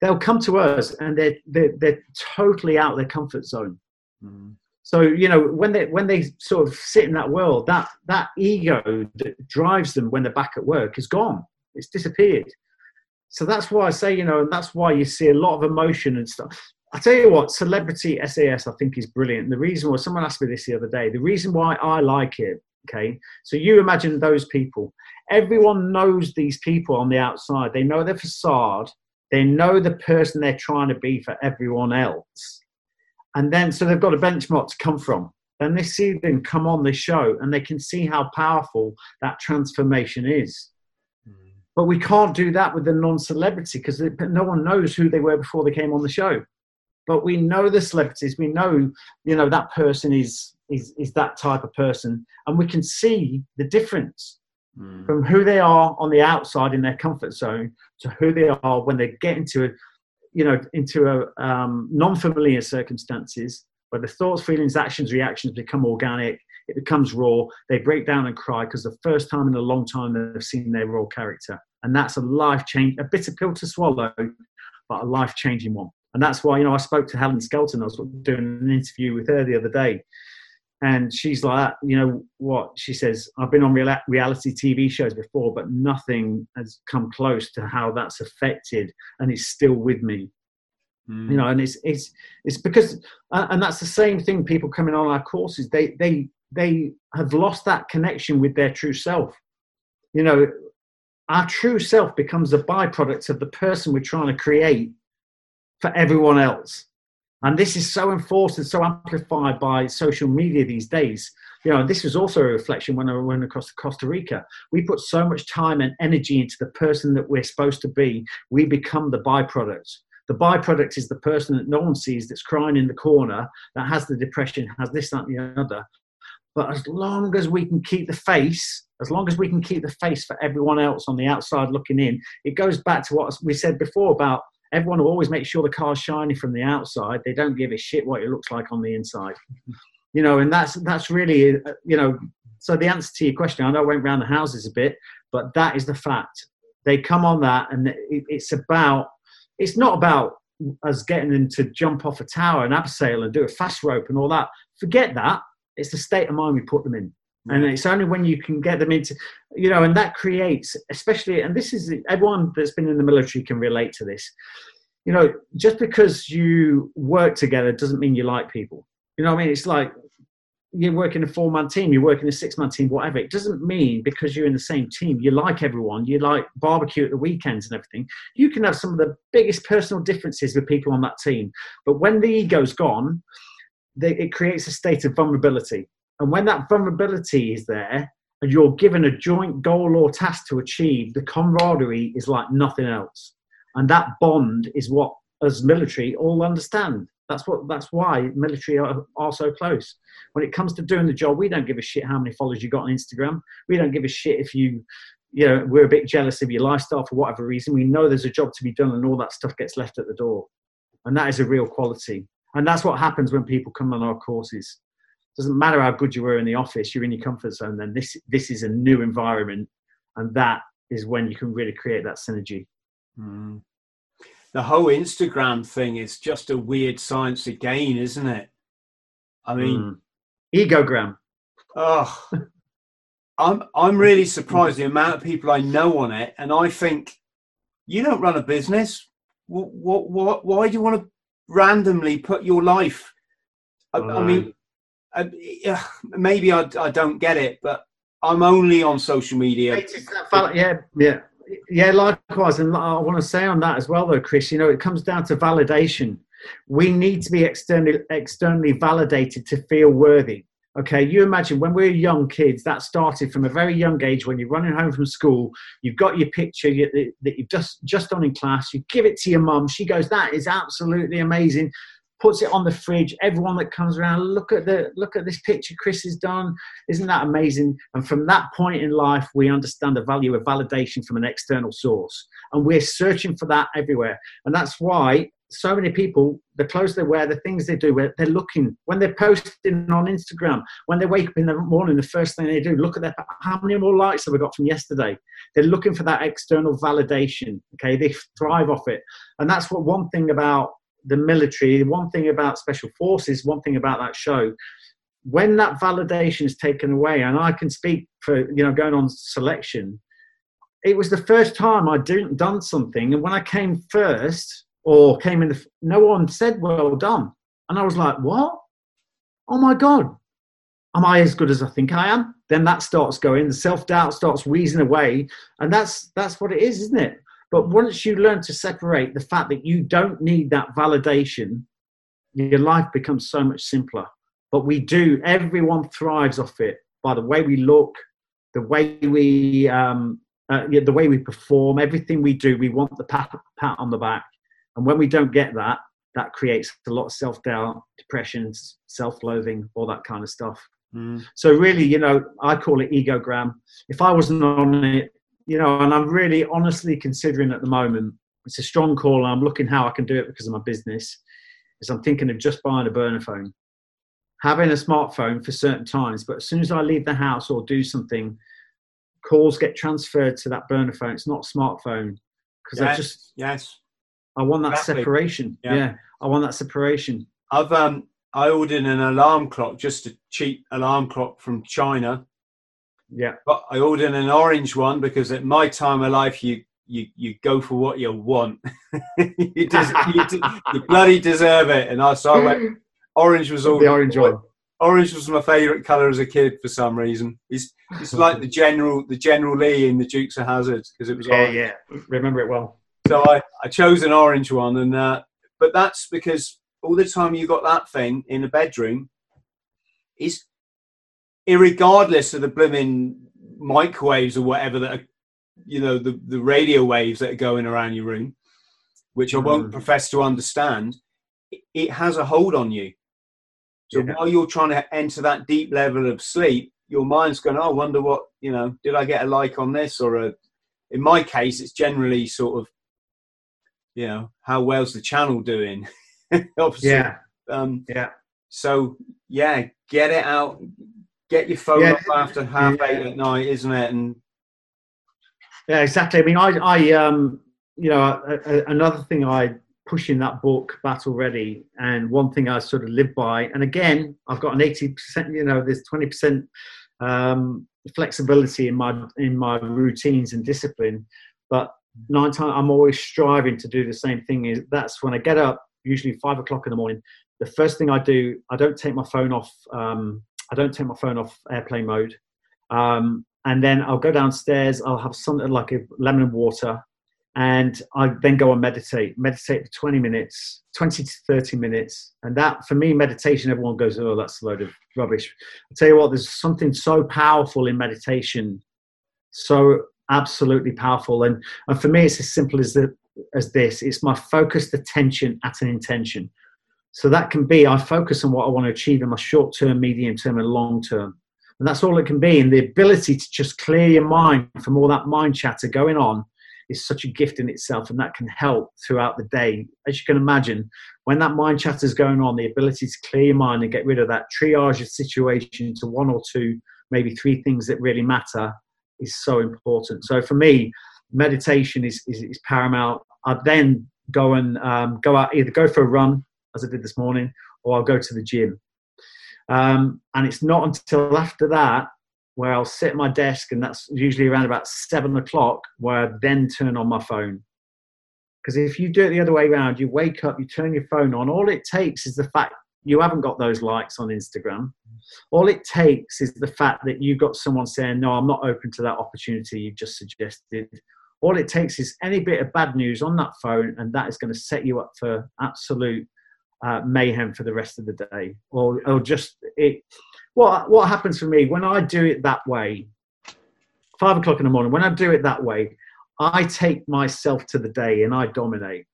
they'll come to us and they're they're, they're totally out of their comfort zone. Mm. so you know when they when they sort of sit in that world that that ego that drives them when they're back at work is gone. It's disappeared. So that's why i say you know and that's why you see a lot of emotion and stuff I tell you what, celebrity SAS I think is brilliant. The reason why someone asked me this the other day, the reason why I like it, okay, so you imagine those people. Everyone knows these people on the outside. They know their facade. They know the person they're trying to be for everyone else. And then, so they've got a benchmark to come from. Then they see them come on the show and they can see how powerful that transformation is. Mm. But we can't do that with the non celebrity because no one knows who they were before they came on the show but we know the celebrities. We know you know that person is is is that type of person. And we can see the difference mm. from who they are on the outside in their comfort zone to who they are when they get into a you know into a um, non-familiar circumstances where the thoughts feelings actions reactions become organic it becomes raw they break down and cry because the first time in a long time they've seen their raw character. And that's a life change a bitter pill to swallow but a life changing one and that's why, you know, I spoke to Helen Skelton. I was doing an interview with her the other day. And she's like, you know what? She says, I've been on reality TV shows before, but nothing has come close to how that's affected and it's still with me. Mm. You know, and it's, it's, it's because, and that's the same thing people coming on our courses, they, they, they have lost that connection with their true self. You know, our true self becomes a byproduct of the person we're trying to create for everyone else. And this is so enforced and so amplified by social media these days. You know, this was also a reflection when I went across to Costa Rica. We put so much time and energy into the person that we're supposed to be, we become the byproduct. The byproduct is the person that no one sees that's crying in the corner, that has the depression, has this, that, and the other. But as long as we can keep the face, as long as we can keep the face for everyone else on the outside looking in, it goes back to what we said before about everyone will always make sure the car's shiny from the outside. They don't give a shit what it looks like on the inside. You know, and that's that's really uh, you know. So the answer to your question, I know I went around the houses a bit, but that is the fact. They come on that, and it's about. It's not about us getting them to jump off a tower and abseil and do a fast rope and all that. Forget that. It's the state of mind we put them in and it's only when you can get them into you know and that creates especially and this is everyone that's been in the military can relate to this you know just because you work together doesn't mean you like people you know i mean it's like you work in a four man team, you work in a six man team, whatever. It doesn't mean because you're in the same team, you like everyone, you like barbecue at the weekends and everything. You can have some of the biggest personal differences with people on that team. But when the ego's gone, it creates a state of vulnerability. And when that vulnerability is there, and you're given a joint goal or task to achieve, the camaraderie is like nothing else. And that bond is what, as military, all understand. That's what. That's why military are, are so close. When it comes to doing the job, we don't give a shit how many followers you got on Instagram. We don't give a shit if you, you know, we're a bit jealous of your lifestyle for whatever reason. We know there's a job to be done, and all that stuff gets left at the door, and that is a real quality. And that's what happens when people come on our courses. Doesn't matter how good you were in the office, you're in your comfort zone. Then this this is a new environment, and that is when you can really create that synergy. Mm the whole Instagram thing is just a weird science again, isn't it? I mean, mm. egogram. Oh, I'm I'm really surprised the amount of people I know on it, and I think you don't run a business. What what, what why do you want to randomly put your life? I, I mean, Uh, I, maybe I I don't get it, but I'm only on social media. Yeah, yeah yeah, likewise. And I want to say on that as well, though, Chris, you know, it comes down to validation. We need to be externally, externally validated to feel worthy. Okay, you imagine when we are young kids, that started from a very young age. When you're running home from school, you've got your picture that you've just just done in class. You give it to your mum. She goes, "That is absolutely amazing." Puts it on the fridge. Everyone that comes around, look at the look at this picture Chris has done. Isn't that amazing? And from that point in life, we understand the value of validation from an external source, and we're searching for that everywhere. And that's why so many people, the clothes they wear, the things they do, they're looking when they're posting on Instagram, when they wake up in the morning, the first thing they do, look at their how many more likes have I got from yesterday? They're looking for that external validation. Okay, they thrive off it, and that's what one thing about the military, one thing about special forces, one thing about that show, when that validation is taken away, and I can speak for you know going on selection, it was the first time I'd done something, and when I came first or came in, the, no one said well done, and I was like, what? Oh my god, am I as good as I think I am? Then that starts going, the self doubt starts wheezing away, and that's that's what it is, isn't it? But once you learn to separate the fact that you don't need that validation, your life becomes so much simpler. But we do, everyone thrives off it by the way we look, the way we, um, uh, yeah, the way we perform, everything we do, we want the pat, pat on the back. And when we don't get that, that creates a lot of self doubt, depression, self loathing, all that kind of stuff. Mm. So, really, you know, I call it egogram. If I wasn't on it, you know, and I'm really honestly considering at the moment. It's a strong call, and I'm looking how I can do it because of my business. Is I'm thinking of just buying a burner phone, having a smartphone for certain times, but as soon as I leave the house or do something, calls get transferred to that burner phone. It's not a smartphone because yes, I just yes, I want that exactly. separation. Yeah. yeah, I want that separation. I've um I ordered an alarm clock, just a cheap alarm clock from China yeah. But I ordered an orange one because at my time of life, you you you go for what you want. you, des- you, you, bloody deserve it. And I so I went. Orange was all the orange one. Orange was my favourite colour as a kid for some reason. It's it's like the general the General Lee in the Dukes of Hazzard because it was yeah orange. yeah remember it well. So I I chose an orange one and uh, but that's because all the time you got that thing in the bedroom is irregardless of the blooming microwaves or whatever that are, you know, the, the radio waves that are going around your room, which I won't mm. profess to understand, it has a hold on you. So yeah. while you're trying to enter that deep level of sleep, your mind's going, oh, I wonder what, you know, did I get a like on this? Or a, in my case, it's generally sort of, you know, how well's the channel doing? Obviously. Yeah. Um, yeah. So, yeah, get it out, get your phone yeah. off after half yeah. eight at night, isn't it? And yeah, exactly. I mean, I, I, um, you know, another thing I push in that book, Battle Ready, and one thing I sort of live by, and again, I've got an eighty percent. You know, there's twenty percent um, flexibility in my in my routines and discipline, but nine times I'm always striving to do the same thing. Is that's when I get up, usually five o'clock in the morning. The first thing I do, I don't take my phone off um, I don't take my phone off airplane mode. Um, and then I'll go downstairs. I'll have something like a lemon and water, and I then go and meditate. Meditate for 20 minutes, 20 to 30 minutes, and that for me, meditation. Everyone goes, "Oh, that's a load of rubbish." I tell you what, there's something so powerful in meditation, so absolutely powerful. And and for me, it's as simple as the as this. It's my focused attention at an intention. So that can be I focus on what I want to achieve in my short term, medium term, and long term. And that's all it can be. And the ability to just clear your mind from all that mind chatter going on is such a gift in itself. And that can help throughout the day. As you can imagine, when that mind chatter is going on, the ability to clear your mind and get rid of that triage of situation to one or two, maybe three things that really matter is so important. So for me, meditation is, is, is paramount. I then go and um, go out, either go for a run, as I did this morning, or I'll go to the gym. Um, and it's not until after that where I'll sit at my desk, and that's usually around about seven o'clock, where I then turn on my phone. Because if you do it the other way around, you wake up, you turn your phone on, all it takes is the fact you haven't got those likes on Instagram. All it takes is the fact that you've got someone saying, No, I'm not open to that opportunity you've just suggested. All it takes is any bit of bad news on that phone, and that is going to set you up for absolute uh, mayhem for the rest of the day, or or just it. What what happens for me when I do it that way? Five o'clock in the morning. When I do it that way, I take myself to the day and I dominate.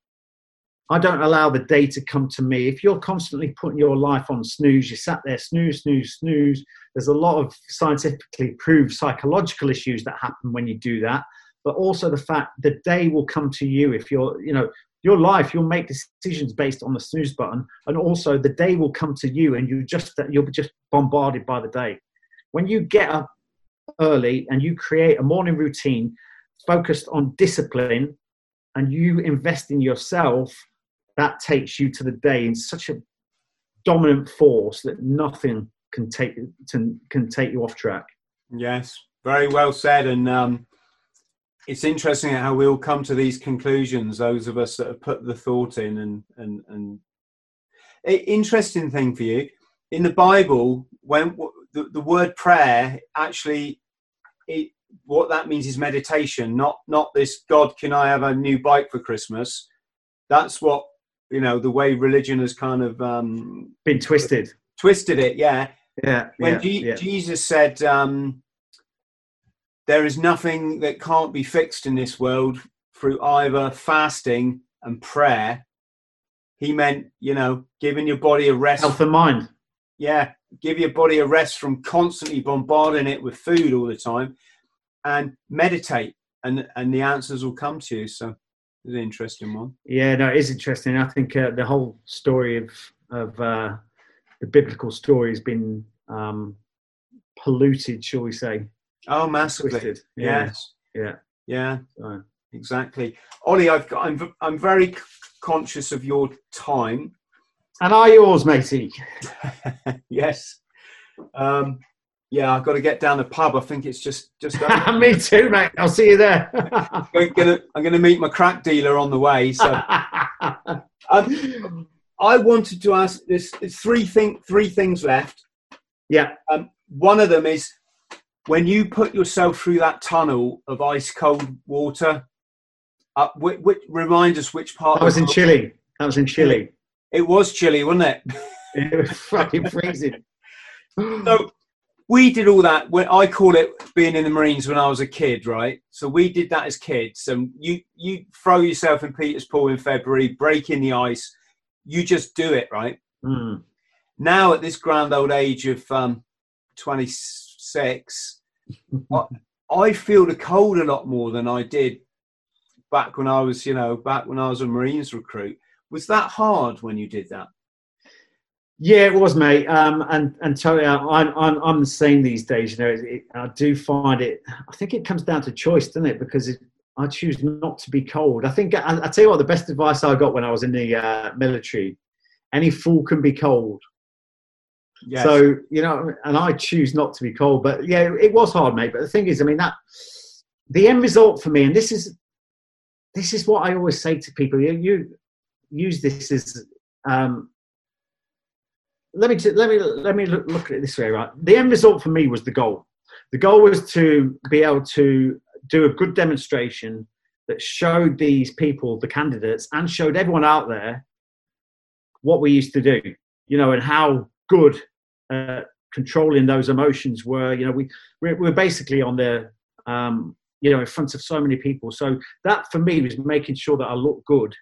I don't allow the day to come to me. If you're constantly putting your life on snooze, you sat there snooze, snooze, snooze. There's a lot of scientifically proved psychological issues that happen when you do that, but also the fact the day will come to you if you're, you know, your life you'll make decisions based on the snooze button and also the day will come to you and you just you'll be just bombarded by the day. When you get up early and you create a morning routine focused on discipline and you invest in yourself that takes you to the day in such a dominant force that nothing can take can take you off track. Yes very well said. And um it's interesting how we all come to these conclusions those of us that have put the thought in and and and interesting thing for you in the bible when the, the word prayer actually it, what that means is meditation not not this god can i have a new bike for christmas? That's what you know the way religion has kind of um been twisted. twisted it yeah. Yeah when yeah, G- yeah. jesus said um there is nothing that can't be fixed in this world through either fasting and prayer. He meant, you know, giving your body a rest. Health and mind. Yeah, give your body a rest from constantly bombarding it with food all the time, and meditate, and and the answers will come to you. So it's an interesting one. Yeah, no, it is interesting. I think uh, the whole story of of uh, the biblical story has been um, polluted, shall we say? Oh, massively. Twisted. Yes. Yeah. Yeah. Exactly. Ollie, I've got, I'm I'm very c- conscious of your time. and are yours, matey? yes. Um, yeah, I've got to get down the pub. I think it's just just. Me too, mate. I'll see you there. I'm gonna I'm gonna meet my crack dealer on the way. So um, I wanted to ask. There's, there's three thing three things left. yeah. Um, one of them is when you put yourself through that tunnel of ice cold water. Uh, which, which remind us which part. That was in Chile. That was in Chile. It was chilly, wasn't it? It was fucking freezing. so we did all that when i call it being in the marines when i was a kid right so we did that as kids and you you throw yourself in peter's pool in february break in the ice you just do it right Mm. now at this grand old age of um, 26 I, I feel the cold a lot more than i did back when i was you know back when i was a marines recruit was that hard when you did that Yeah, it was, mate. Um, and and totally, I'm I'm I'm the same these days. You know, it, it, I do find it. I think it comes down to choice, doesn't it? Because it, I choose not to be cold. I think I, I tell you what, the best advice I got when I was in the uh, military: any fool can be cold. Yes. So you know, and I choose not to be cold. But yeah, it was hard, mate. But the thing is, I mean, that the end result for me, and this is this is what I always say to people. You, you use this as um, let me t- let me let me look, look at it this way, right? The end result for me was the goal. The goal was to be able to do a good demonstration that showed these people, the candidates, and showed everyone out there what we used to do, you know, and how good uh, controlling those emotions were. You know, we we're, we're basically on the um, you know in front of so many people. So that for me was making sure that I look good,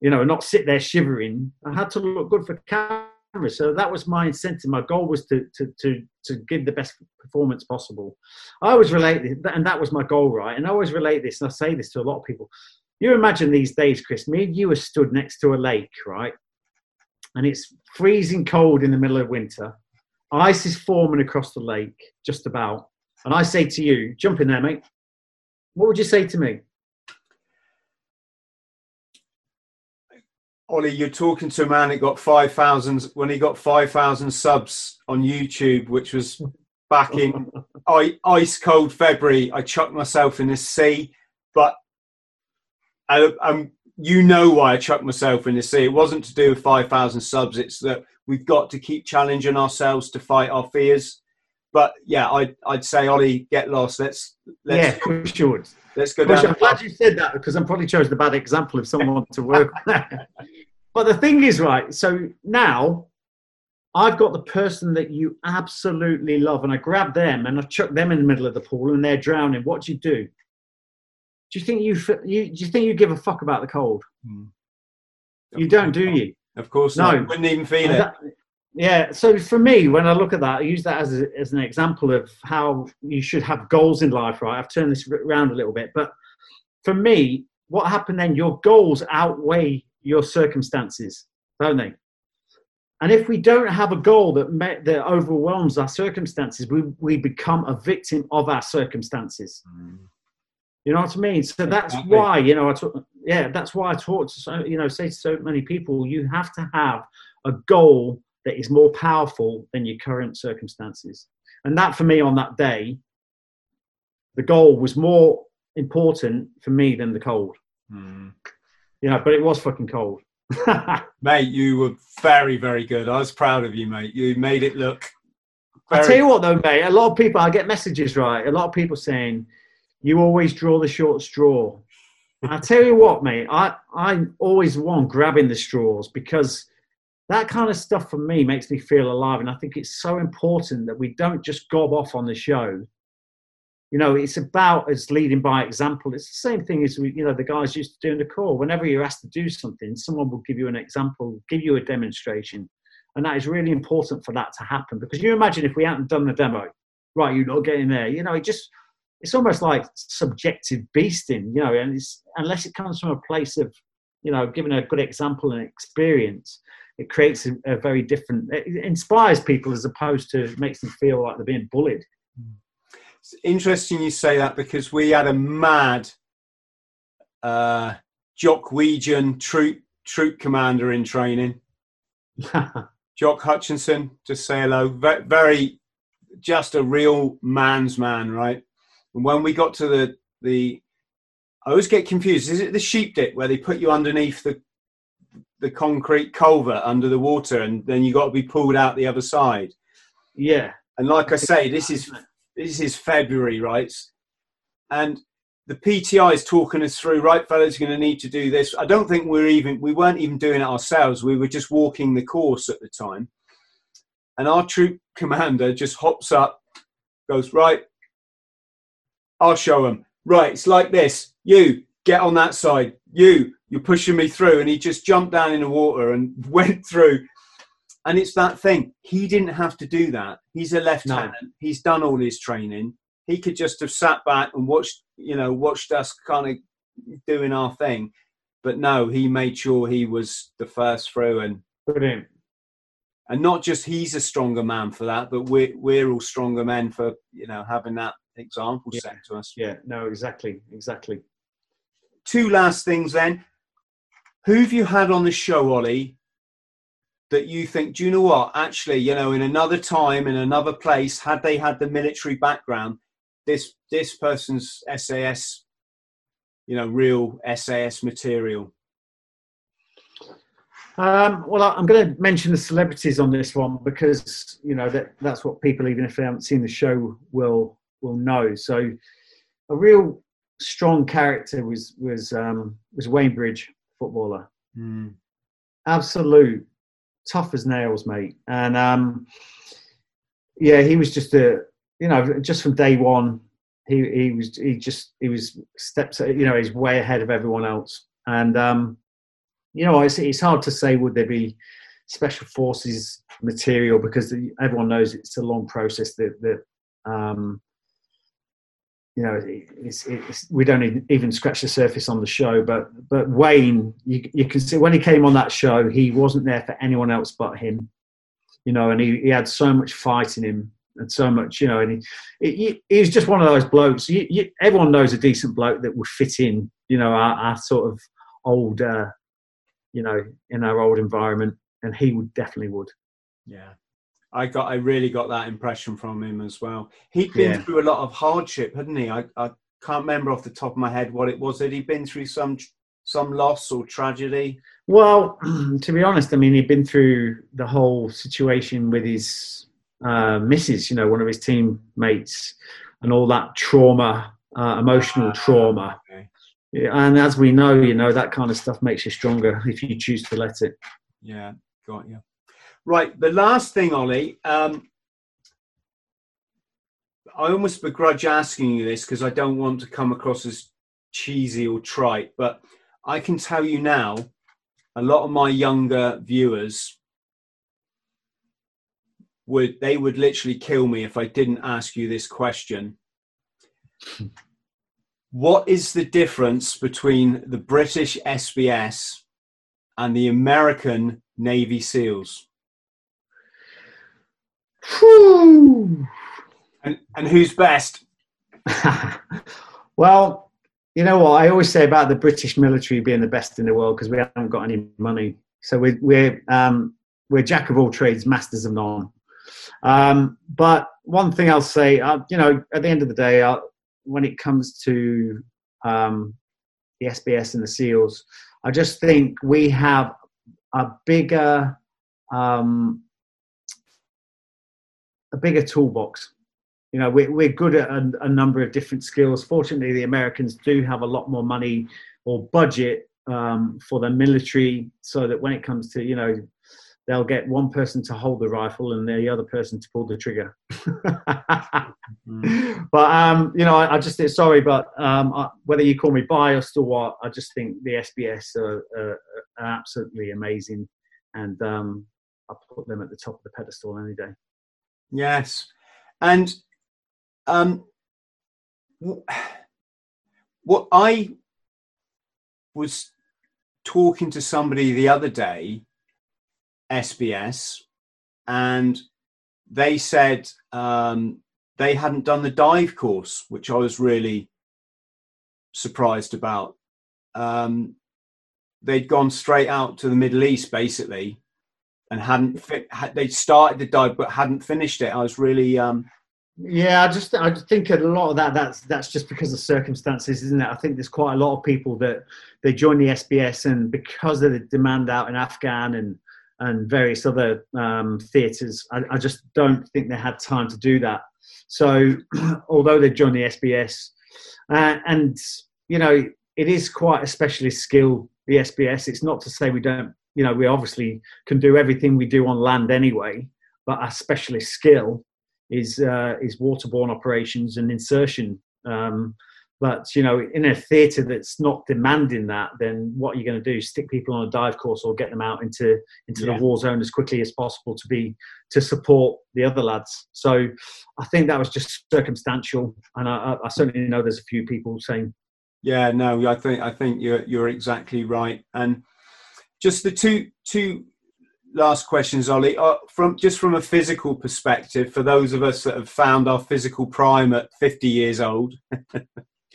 you know, not sit there shivering. I had to look good for camera. So that was my incentive. My goal was to to to to give the best performance possible. I always relate, this, and that was my goal, right? And I always relate this, and I say this to a lot of people. You imagine these days, Chris. Me and you are stood next to a lake, right? And it's freezing cold in the middle of winter. Ice is forming across the lake, just about. And I say to you, jump in there, mate. What would you say to me? Ollie, you're talking to a man that got 5,000 when he got 5,000 subs on YouTube, which was back in ice cold February. I chucked myself in the sea, but I, I'm, you know why I chucked myself in the sea. It wasn't to do with 5,000 subs, it's that we've got to keep challenging ourselves to fight our fears. But yeah, I'd, I'd say, Ollie, get lost. Let's, let's yeah, for sure. Let's go down. I'm glad you said that because I'm probably chose the bad example if someone wants to work. but the thing is, right? So now I've got the person that you absolutely love, and I grab them and I chuck them in the middle of the pool, and they're drowning. What do you do? Do you think you, you do you think you give a fuck about the cold? Hmm. You don't, do you? Of course no. not. Wouldn't even feel it. Yeah, so for me, when I look at that, I use that as, a, as an example of how you should have goals in life, right? I've turned this around a little bit, but for me, what happened then, your goals outweigh your circumstances, don't they? And if we don't have a goal that, met, that overwhelms our circumstances, we, we become a victim of our circumstances. Mm. You know what I mean? So that's exactly. why, you know, I talk, yeah, that's why I talk to so, you know, say to so many people, you have to have a goal that is more powerful than your current circumstances. And that for me on that day, the goal was more important for me than the cold. Mm. You know, but it was fucking cold. mate, you were very, very good. I was proud of you, mate. You made it look. Very... I tell you what, though, mate. A lot of people, I get messages, right? A lot of people saying, "You always draw the short straw." I tell you what, mate. I I'm always one grabbing the straws because that kind of stuff for me makes me feel alive. And I think it's so important that we don't just gob off on the show. You know, it's about as leading by example. It's the same thing as we, you know, the guys used to do in the Corps. Whenever you're asked to do something, someone will give you an example, give you a demonstration. And that is really important for that to happen. Because you imagine if we hadn't done the demo, right, you're not getting there. You know, it just it's almost like subjective beasting, you know, and it's unless it comes from a place of, you know, giving a good example and experience, it creates a, a, very different it inspires people as opposed to makes them feel like they're being bullied. It's interesting you say that because we had a mad uh jock Wegian troop troop commander in training. Jock hutchinson just say hello. Very just a real man's man right and when we got to the the I always get confused. Is it the sheep dip where they put you underneath the the concrete culvert under the water, and then you got to be pulled out the other side. Yeah. And like I say, this is this is February, right? And the PTI is talking us through. Right, fellas, you're going to need to do this. I don't think we're even we weren't even doing it ourselves. We were just walking the course at the time. And our troop commander just hops up, goes right. I'll show him. Right, it's like this. You get on that side. You you're pushing me through. And he just jumped down in the water and went through. And it's that thing. He didn't have to do that. He's a lieutenant. No. He's done all his training. He could just have sat back and watched, you know, watched us kind of doing our thing. But no, he made sure he was the first through and brilliant. And not just he's a stronger man for that, but we're we're all stronger men for you know having that example yeah. set to us. Yeah, no, exactly, exactly. Two last things then. Who have you had on the show, Ollie, that you think, do you know what? Actually, you know, in another time, in another place, had they had the military background, this this person's SAS, you know, real SAS material. Um, well, I'm going to mention the celebrities on this one because you know that that's what people, even if they haven't seen the show, will will know. So, a real strong character was was um, was Wayne Bridge, footballer. Mm. Absolute tough as nails, mate. And um, yeah, he was just a you know just from day one, he he was he just he was steps you know he's way ahead of everyone else. And um, you know it's it's hard to say would there be special forces material because everyone knows it's a long process that that um, you know, it's, it's, we don't even scratch the surface on the show. But but Wayne, you, you can see when he came on that show, he wasn't there for anyone else but him. You know, and he, he had so much fight in him and so much, you know, and he, he, he was just one of those blokes. You, you, everyone knows a decent bloke that would fit in, you know, our, our sort of old, uh, you know, in our old environment, and he would definitely would. Yeah, I got I really got that impression from him as well. He'd been yeah. through a lot of hardship, hadn't he? I, I can't remember off the top of my head what it was. Had he been through some some loss or tragedy? Well, to be honest, I mean he'd been through the whole situation with his uh, missus, you know, one of his teammates, and all that trauma, uh, emotional ah, trauma. Okay. And as we know, you know, that kind of stuff makes you stronger if you choose to let it. Yeah, got you. Right, the last thing, Ollie. Um, I almost begrudge asking you this because I don't want to come across as cheesy or trite, but I can tell you now, a lot of my younger viewers would they would literally kill me if I didn't ask you this question. what is the difference between the British SBS and the American Navy SEALs? Whew. And, and who's best? well, you know what I always say about the British military being the best in the world because we haven't got any money. So we're we're um, we're jack of all trades, masters of none. Um, but one thing I'll say, uh, you know, at the end of the day, uh, when it comes to um, the SBS and the SEALs, I just think we have a bigger um, a bigger toolbox. You know, we're, we're good at a, a, number of different skills. Fortunately, the Americans do have a lot more money or budget um, for the military, so that when it comes to, you know, they'll get one person to hold the rifle and the other person to pull the trigger. mm. But um, you know, I, I, just sorry, but um, I, whether you call me biased or what, I just think the SBS are, are, are absolutely amazing, and um, I put them at the top of the pedestal any day. Yes, and um, what I was talking to somebody the other day, SBS, and they said um, they hadn't done the dive course, which I was really surprised about. Um, they'd gone straight out to the Middle East, basically, and hadn't fit, had, they started the dive but hadn't finished it. I was really um, yeah, I just I think a lot of that that's that's just because of circumstances, isn't it? I think there's quite a lot of people that they join the SBS and because of the demand out in Afghan and and various other um, theatres, I, I, just don't think they had time to do that. So although they joined the SBS, uh, and you know it is quite a specialist skill, the SBS. It's not to say we don't you know, we obviously can do everything we do on land anyway, but our specialist skill is uh, is waterborne operations and insertion. Um, but you know, in a theatre that's not demanding that, then what are you going to do? Stick people on a dive course or get them out into into yeah. the war zone as quickly as possible to be to support the other lads. So I think that was just circumstantial, and I, I certainly know there's a few people saying. Yeah, no, I think I think you're you're exactly right, and just the two two last questions, Ollie. Uh, from just from a physical perspective, for those of us that have found our physical prime at 50 years old,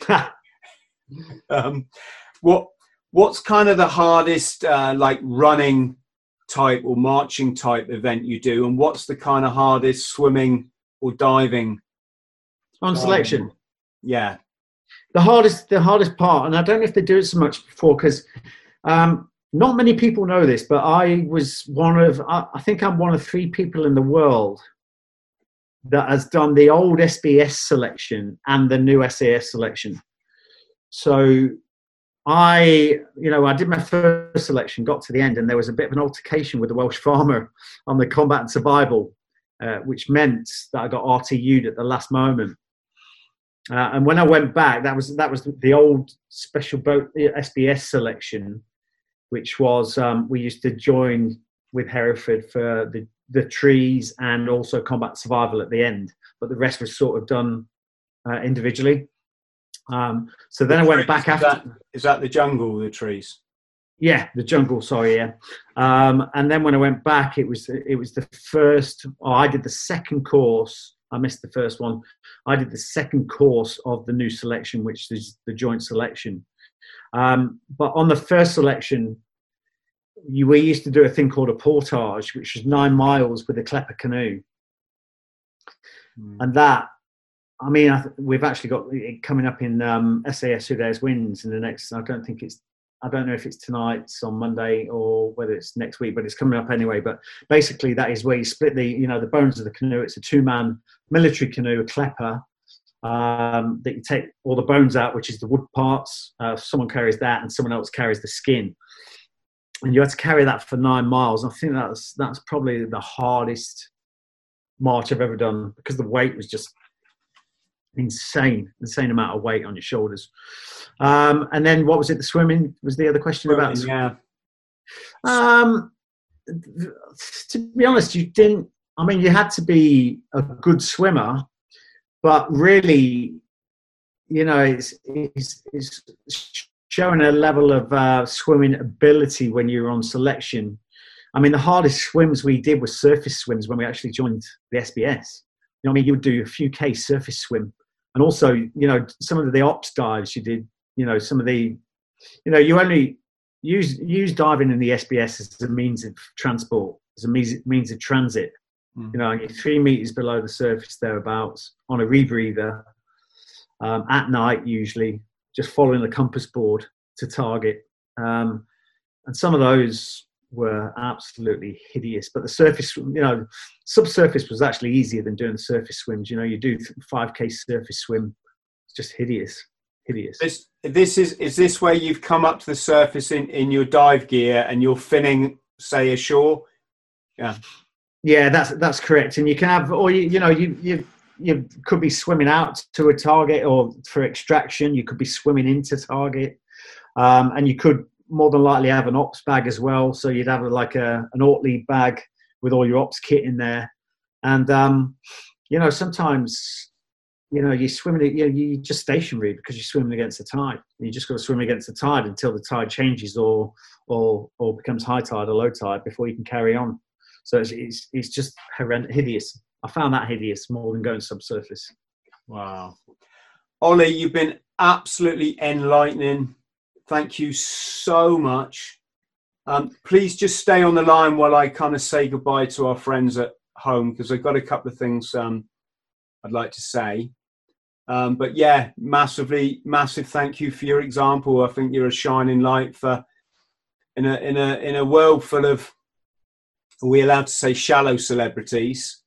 um, what what's kind of the hardest uh, like running type or marching type event you do, and what's the kind of hardest swimming or diving on selection? Yeah, the hardest the hardest part, and I don't know if they do it so much before because. Um, not many people know this, but I was one of, I think I'm one of three people in the world that has done the old SBS selection and the new SAS selection. So I, you know, I did my first selection, got to the end, and there was a bit of an altercation with the Welsh farmer on the combat and survival, uh, which meant that I got RTU'd at the last moment. Uh, and when I went back, that was that was the old special boat SBS selection, which was um, we used to join with Hereford for the the trees and also combat survival at the end, but the rest was sort of done uh, individually. Um, so then the I went back after. That, is that the jungle, the trees? Yeah, the jungle. Sorry, yeah. Um, and then when I went back, it was it was the first. Oh, I did the second course. I missed the first one. I did the second course of the new selection, which is the joint selection. Um, but on the first selection, you, we used to do a thing called a portage, which was nine miles with a klepper canoe. Mm. And that, I mean, I th- we've actually got it coming up in um, SAS Who Dares Wins in the next, I don't think it's, I don't know if it's tonight, it's on Monday, or whether it's next week, but it's coming up anyway. But basically, that is where you split the, you know, the bones of the canoe. It's a two-man military canoe, a klepper, um, that you take all the bones out, which is the wood parts. Uh, someone carries that, and someone else carries the skin and you had to carry that for nine miles. I think that's that's probably the hardest march I've ever done because the weight was just insane, insane amount of weight on your shoulders. Um, and then what was it? The swimming was the other question swimming, about. Yeah. Um, to be honest, you didn't. I mean, you had to be a good swimmer, but really, you know, it's it's, it's showing a level of uh, swimming ability when you're on selection. I mean, the hardest swims we did were surface swims when we actually joined the SBS. You know, I mean, you would do a few K surface swim, and also, you know, some of the ops dives you did. You know, some of the, you know, you only use use diving in the SBS as a means of transport, as a means means of transit. Mm. You know, three meters below the surface thereabouts on a rebreather um, at night usually just following the compass board to target. Um, and some of those were absolutely hideous. But the surface, you know, subsurface was actually easier than doing surface swims. You know, you do 5k surface swim, it's just hideous, hideous. This, this is is this where you've come up to the surface in in your dive gear and you're finning, say, ashore? Yeah. Yeah, that's that's correct. And you can have, or you you know, you you you could be swimming out to a target or for extraction. You could be swimming into target, um, and you could more than likely have an ops bag as well. So you'd have like a an Ortlieb bag with all your ops kit in there, and um, you know sometimes you know you're swimming you know, you're just stationary because you're swimming against the tide. You just got to swim against the tide until the tide changes or or or becomes high tide or low tide before you can carry on. So it's it's, it's just horrendous, hideous. I found that hideous more than going subsurface. Wow. Ollie, you've been absolutely enlightening. Thank you so much. Um, please just stay on the line while I kind of say goodbye to our friends at home because I've got a couple of things um, I'd like to say. Um, but yeah, massively, massive thank you for your example. I think you're a shining light for in a in a in a world full of are we allowed to say shallow celebrities?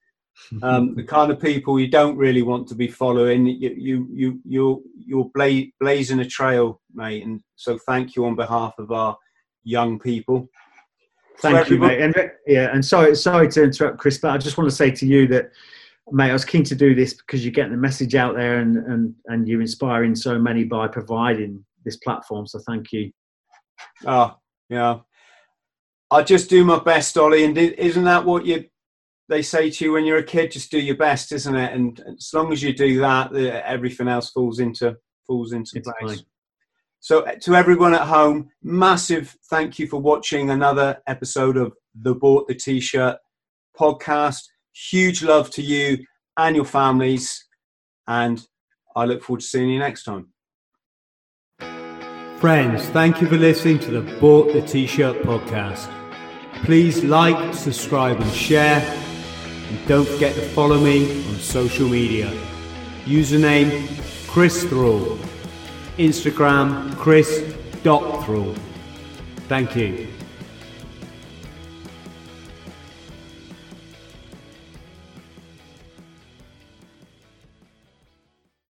um, the kind of people you don't really want to be following. You you you you're you're bla- blazing a trail, mate. And so thank you on behalf of our young people. Thank you, mate. And yeah, and sorry sorry to interrupt, Chris, but I just want to say to you that. Mate, I was keen to do this because you're getting the message out there and, and, and you're inspiring so many by providing this platform. So thank you. Oh, yeah. I just do my best, Ollie. And isn't that what you they say to you when you're a kid, just do your best, isn't it? And as long as you do that, everything else falls into falls into it's place. Fine. So, uh, to everyone at home, massive thank you for watching another episode of the Bought the T-shirt podcast. Huge love to you and your families, and I look forward to seeing you next time. Friends, thank you for listening to the Bought the T-shirt podcast. Please like, subscribe, and share and don't forget to follow me on social media. Username Chris Thrall. Instagram Chris.Thrall. Thank you.